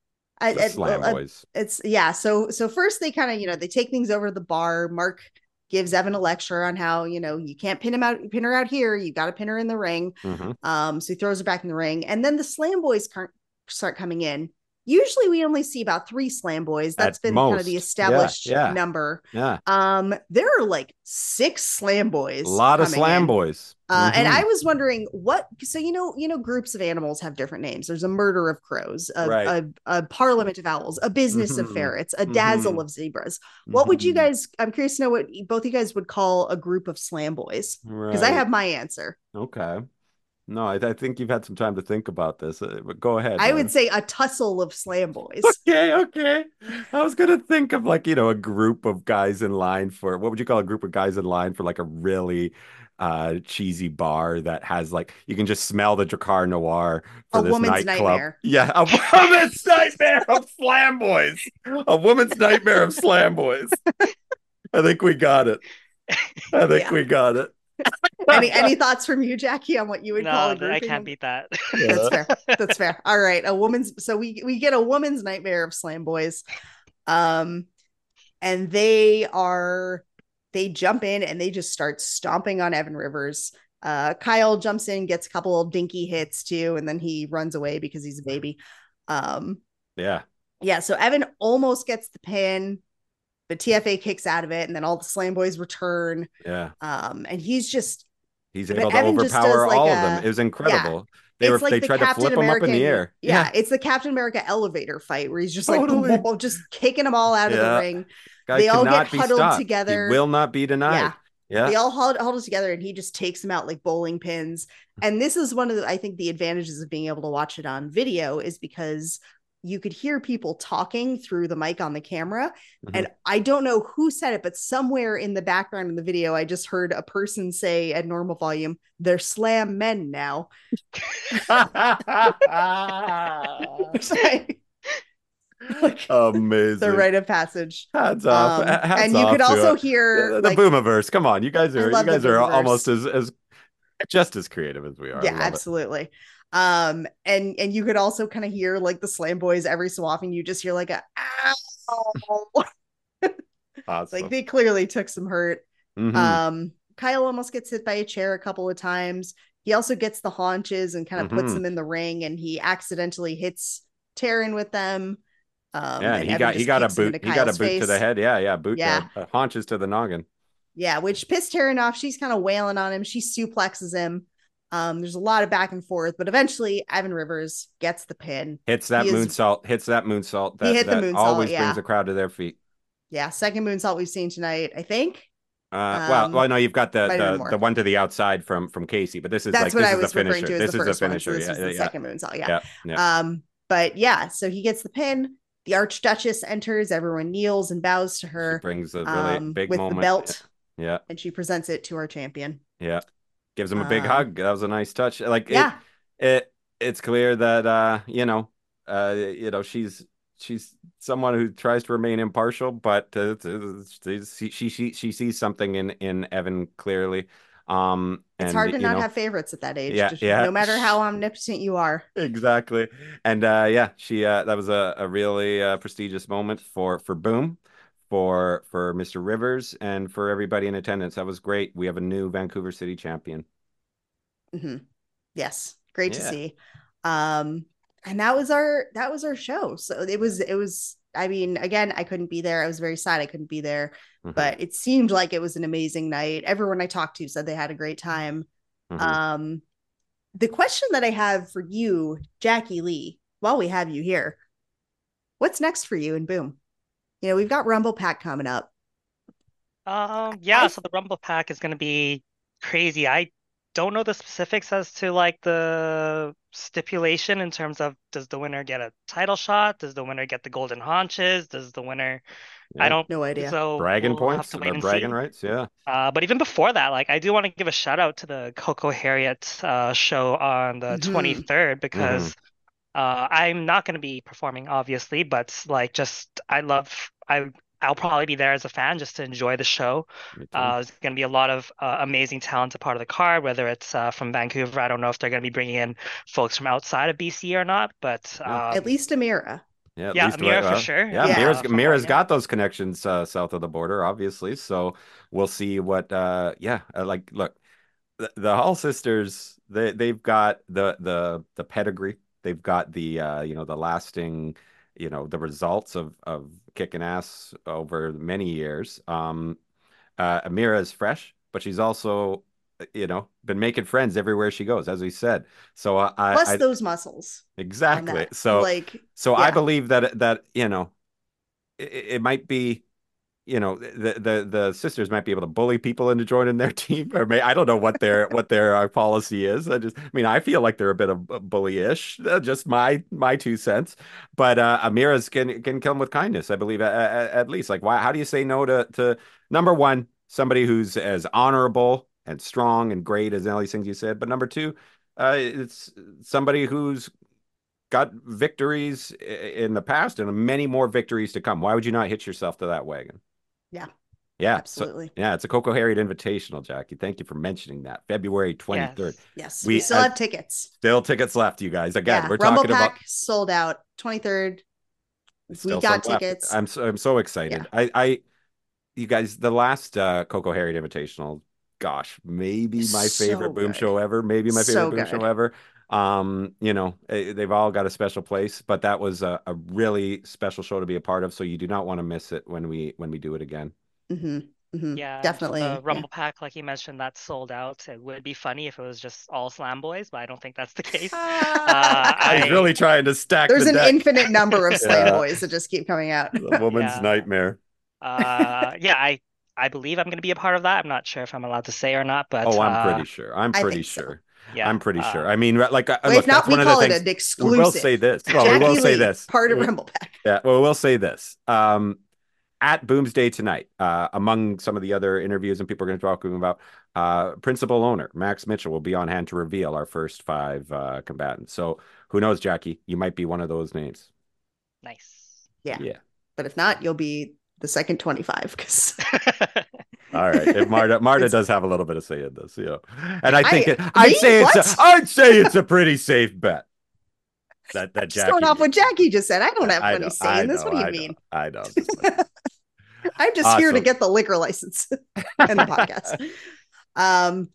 a- a- Slam a- Boys. it's yeah so so first they kind of you know they take things over the bar. Mark gives evan a lecture on how you know you can't pin him out pin her out here. You got to pin her in the ring. Mhm. um so he throws her back in the ring. And then the slam boys start coming in usually we only see about three slam boys That's At been kind of the most. established Yeah, yeah. number Yeah. um there are like six slam boys A lot of Slam in. Boys. Uh, and Mhm. I was wondering what, so you know, you know, groups of animals have different names. There's a murder of crows, a, Right. a, a parliament of owls, a business of Mhm. ferrets, a dazzle Mhm. of zebras. What would you Mhm. guys? I'm curious to know what both you guys would call a group of slam boys because I have my answer. Okay. No, I, I think you've had some time to think about this. uh, But go ahead. I man. would say a tussle of slam boys. Okay, okay. I was gonna think of like, you know, a group of guys in line for what would you call a group of guys in line for like a really uh cheesy bar that has like you can just smell the Drakkar Noir for A this woman's nightclub. nightmare. Yeah, a woman's nightmare of slam boys. A woman's nightmare of slam boys. I think we got it. I think Yeah. we got it. any any thoughts from you, Jacky, on what you would call No, a group? I can't beat that. That's fair. That's fair. All right. A woman's so we we get a woman's nightmare of slam boys. Um and they are they jump in and they just start stomping on Evan Rivers. Uh Kyle jumps in, gets a couple of dinky hits too, and then he runs away because he's a baby. Um Yeah. yeah, so Evan almost gets the pin, but TFA kicks out of it, and then all the slam boys return. Yeah. Um, and he's just He's able to Evan overpower like all of them. It was incredible. They were it's like they the tried Captain to flip American, him up in the air. Yeah, it's the Captain America elevator fight where he's just like Totally. boom, just kicking them all out of the ring. Guy they all get be huddled stopped. together. He will not be denied. Yeah. Yeah. They all hold, hold it together and he just takes them out like bowling pins. And this is one of the, I think, the advantages of being able to watch it on video is because you could hear people talking through the mic on the camera. Mhm. And I don't know who said it, but somewhere in the background in the video, I just heard a person say at normal volume, they're slam men now. Like, like Amazing. the rite of passage. Hats off. Um, Hats and you could also it. hear the, the like, Boomiverse. Come on, you guys are you guys are almost as as just as creative as we are. Yeah absolutely. it. Um and and you could also kind of hear like the slam boys every so often you just hear like a ow Awesome. like they clearly took some hurt Mhm. um kyle almost gets hit by a chair a couple of times he also gets the haunches and kind of puts Mhm. them in the ring and he accidentally hits Taryn with them um yeah, he got he got a boot. He got a boot to the head. Yeah, yeah, boot. Yeah. To, uh, haunches to the noggin. Yeah, which pissed Taryn off. She's kind of wailing on him. She suplexes him. Um, there's a lot of back and forth, but eventually Evan Rivers gets the pin. Hits that He is- moonsault. Hits that moonsault. That, He hit the moonsault, always yeah. brings a crowd to their feet. Yeah, second moonsault we've seen tonight, I think. Uh, well, Um, well, no, you've got the might have been the, the one to the outside from from Casey, but this is That's like what this I is was the referring finisher. to as This the is the one. finisher. So this yeah, was the second moonsault. Yeah. yeah, yeah. Um, but yeah, so he gets the pin. The Archduchess enters. Everyone kneels and bows to She her brings a really um, big with moment. the belt, Yeah, and she presents it to our champion. yeah. Gives him a big Um, hug. That was a nice touch. Like it, Yeah, it it's clear that uh you know uh you know she's she's someone who tries to remain impartial but uh, she, she she she sees something in in Evan clearly um it's and, hard to not know, have favorites at that age. Yeah, just- yeah. No matter how omnipotent you are. exactly and uh yeah she uh that was a, a really uh, prestigious moment for for boom for for Mr. Rivers and for everybody in attendance that was great we have a new Vancouver City champion hmm Yes, great to see. Um, and that was our that was our show. So it was it was. I mean, again, I couldn't be there. I was very sad I couldn't be there, Mhm, but it seemed like it was an amazing night. Everyone I talked to said they had a great time. mhm. Um, the question that I have for you, Jacky Lee, while we have you here, what's next for you and Boom? You know, we've got Rumble Pack coming up. Um, yeah, I- so the Rumble Pack is going to be crazy. I don't know the specifics as to like the stipulation in terms of does the winner get a title shot? Does the winner get the golden haunches? Does the winner? I don't. No idea. So bragging we'll points to or and bragging see. rights yeah Uh, but even before that, like I do want to give a shout out to the Coco Harriet uh, show on the Mhm. 23rd because uh, I'm not going to be performing, obviously, but like just I love I I'll probably be there as a fan just to enjoy the show. Me. Uh, there's going to be a lot of uh, amazing talent a part of the card, whether it's uh, from Vancouver. I don't know if they're going to be bringing in folks from outside of BC or not, but Yeah. um, At least Amira. Yeah, at Yeah, least Amira uh, for sure. Yeah, Yeah. Mira's, Uh, from Mira's got those connections uh, south of the border, obviously. So we'll see what. Uh, yeah, uh, like look, the, the Hall sisters, they they've got the the the pedigree. They've got the uh, you know the lasting, you know the results of of kicking ass over many years. Um, uh, Amira is fresh, but she's also you know been making friends everywhere she goes, as we said. So uh, I, Plus I those muscles. exactly. So like so I believe that that you know, it, it might be, you know, the the the sisters might be able to bully people into joining their team, or may I don't know what their what their uh, policy is. I just, I mean, I feel like they're a bit of bullyish. Uh, just my my two cents. But uh, Amira's can can come with kindness. I believe at, at, at least. Like, why? How do you say no to to number one somebody who's as honorable and strong and great as all these things you said, but number two, uh, it's somebody who's got victories in the past and many more victories to come. Why would you not hitch yourself to that wagon? Yeah. Yeah. so- absolutely. yeah, it's a Coco Harriet Invitational, Jacky. Thank you for mentioning that. February 23rd. Yes. yes. we- We, still have tickets. Still tickets left, you guys. Again, yeah. we're Rumble talking Pack about sold out 23rd. we got some left. tickets. I'm so I'm so excited. I I you guys, the last uh Coco Harriet Invitational, gosh, maybe my So favorite boom good. show ever. Maybe my favorite So boom good. show ever. Um, you know, eh, they've all got a special place, but that was a, a really special show to be a part of. So you do not want to miss it when we when we do it again. hmm hmm Yeah, definitely. the yeah. Rumble Pack, like you mentioned, that's sold out. It would be funny if it was just all Slam Boys, but I don't think that's the case. Uh, He's I- really trying to stack There's the an deck. infinite number of slam Yeah. boys that just keep coming out. The woman's Yeah. nightmare. Uh, yeah, I I believe I'm going to be a part of that. I'm not sure if I'm allowed to say or not, but Oh, I'm uh, pretty sure. I'm pretty sure. so. Sure. yeah, I'm pretty uh, sure. I mean, like, uh, Well, look, if not, that's we one of call the it things. an We exclusive. will say this. Well, Jacky we will say this. Part of We- Rumble Pack. Yeah, well, we'll say this. Um, at Boomsday tonight, uh, among some of the other interviews and people are going to talk about, uh, principal owner Max Mitchell will be on hand to reveal our first five uh, combatants. So who knows, Jacky? You might be one of those names. nice. Yeah. Yeah. But if not, you'll be the second 25 because All right. If Marta Marta does have a little bit of say in this, yeah. And I think I- it, I'd me? say it's a, I'd say it's a pretty safe bet. That that just Jacky. going off what Jacky just said. I don't have any say I in know, this. What do you I mean? Know, I know. I'm just here to get the liquor license and the podcast. Um,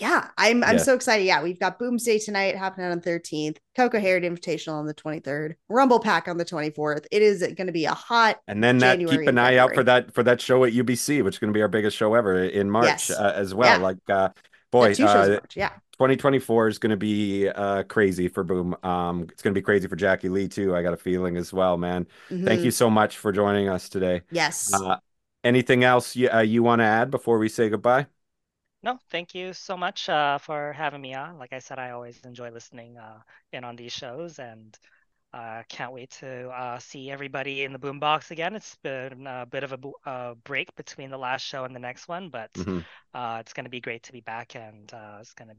yeah, I'm I'm Yeah. so excited. Yeah, we've got Boomsday tonight happening on the 13th, Coco Harriet Invitational on the 23rd, Rumble Pack on the 24th. It is going to be a hot. And then that January keep an eye out for that for that show at UBC, which is going to be our biggest show ever in March Yes. uh, as well. Yeah. Like, uh, boy, two shows in uh. Yeah, 2024 is going to be uh, crazy for Boom. Um, it's going to be crazy for Jacky Lee too. I got a feeling as well, man. Thank Mhm. you so much for joining us today. Yes. Uh, anything else you, uh, you want to add before we say goodbye? No, thank you so much uh, for having me on. Like I said, I always enjoy listening uh, in on these shows, and uh, can't wait to uh, see everybody in the boombox again. It's been a bit of a bo- uh, break between the last show and the next one, but Mhm. uh, it's going to be great to be back, and uh, it's going to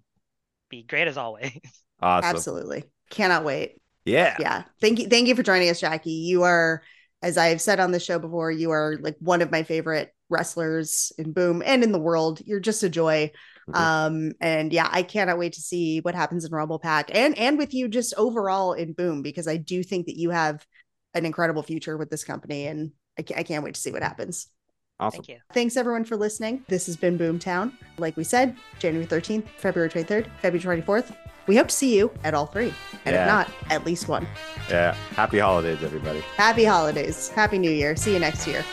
be great as always. Awesome. Absolutely. Cannot wait. Yeah. yeah thank you thank you for joining us jacky you are as i've said on the show before you are like one of my favorite wrestlers in boom and in the world you're just a joy Mhm. um and yeah i cannot wait to see what happens in rumble pack and and with you just overall in boom because i do think that you have an incredible future with this company and i, ca- I can't wait to see what happens Awesome. Thank you. Thanks everyone for listening. This has been Boomtown. Like we said, January 13th, February 23rd, February 24th. We hope to see you at all three. And Yeah. if not, at least one. Yeah. Happy holidays, everybody. Happy holidays. Happy New Year. See you next year.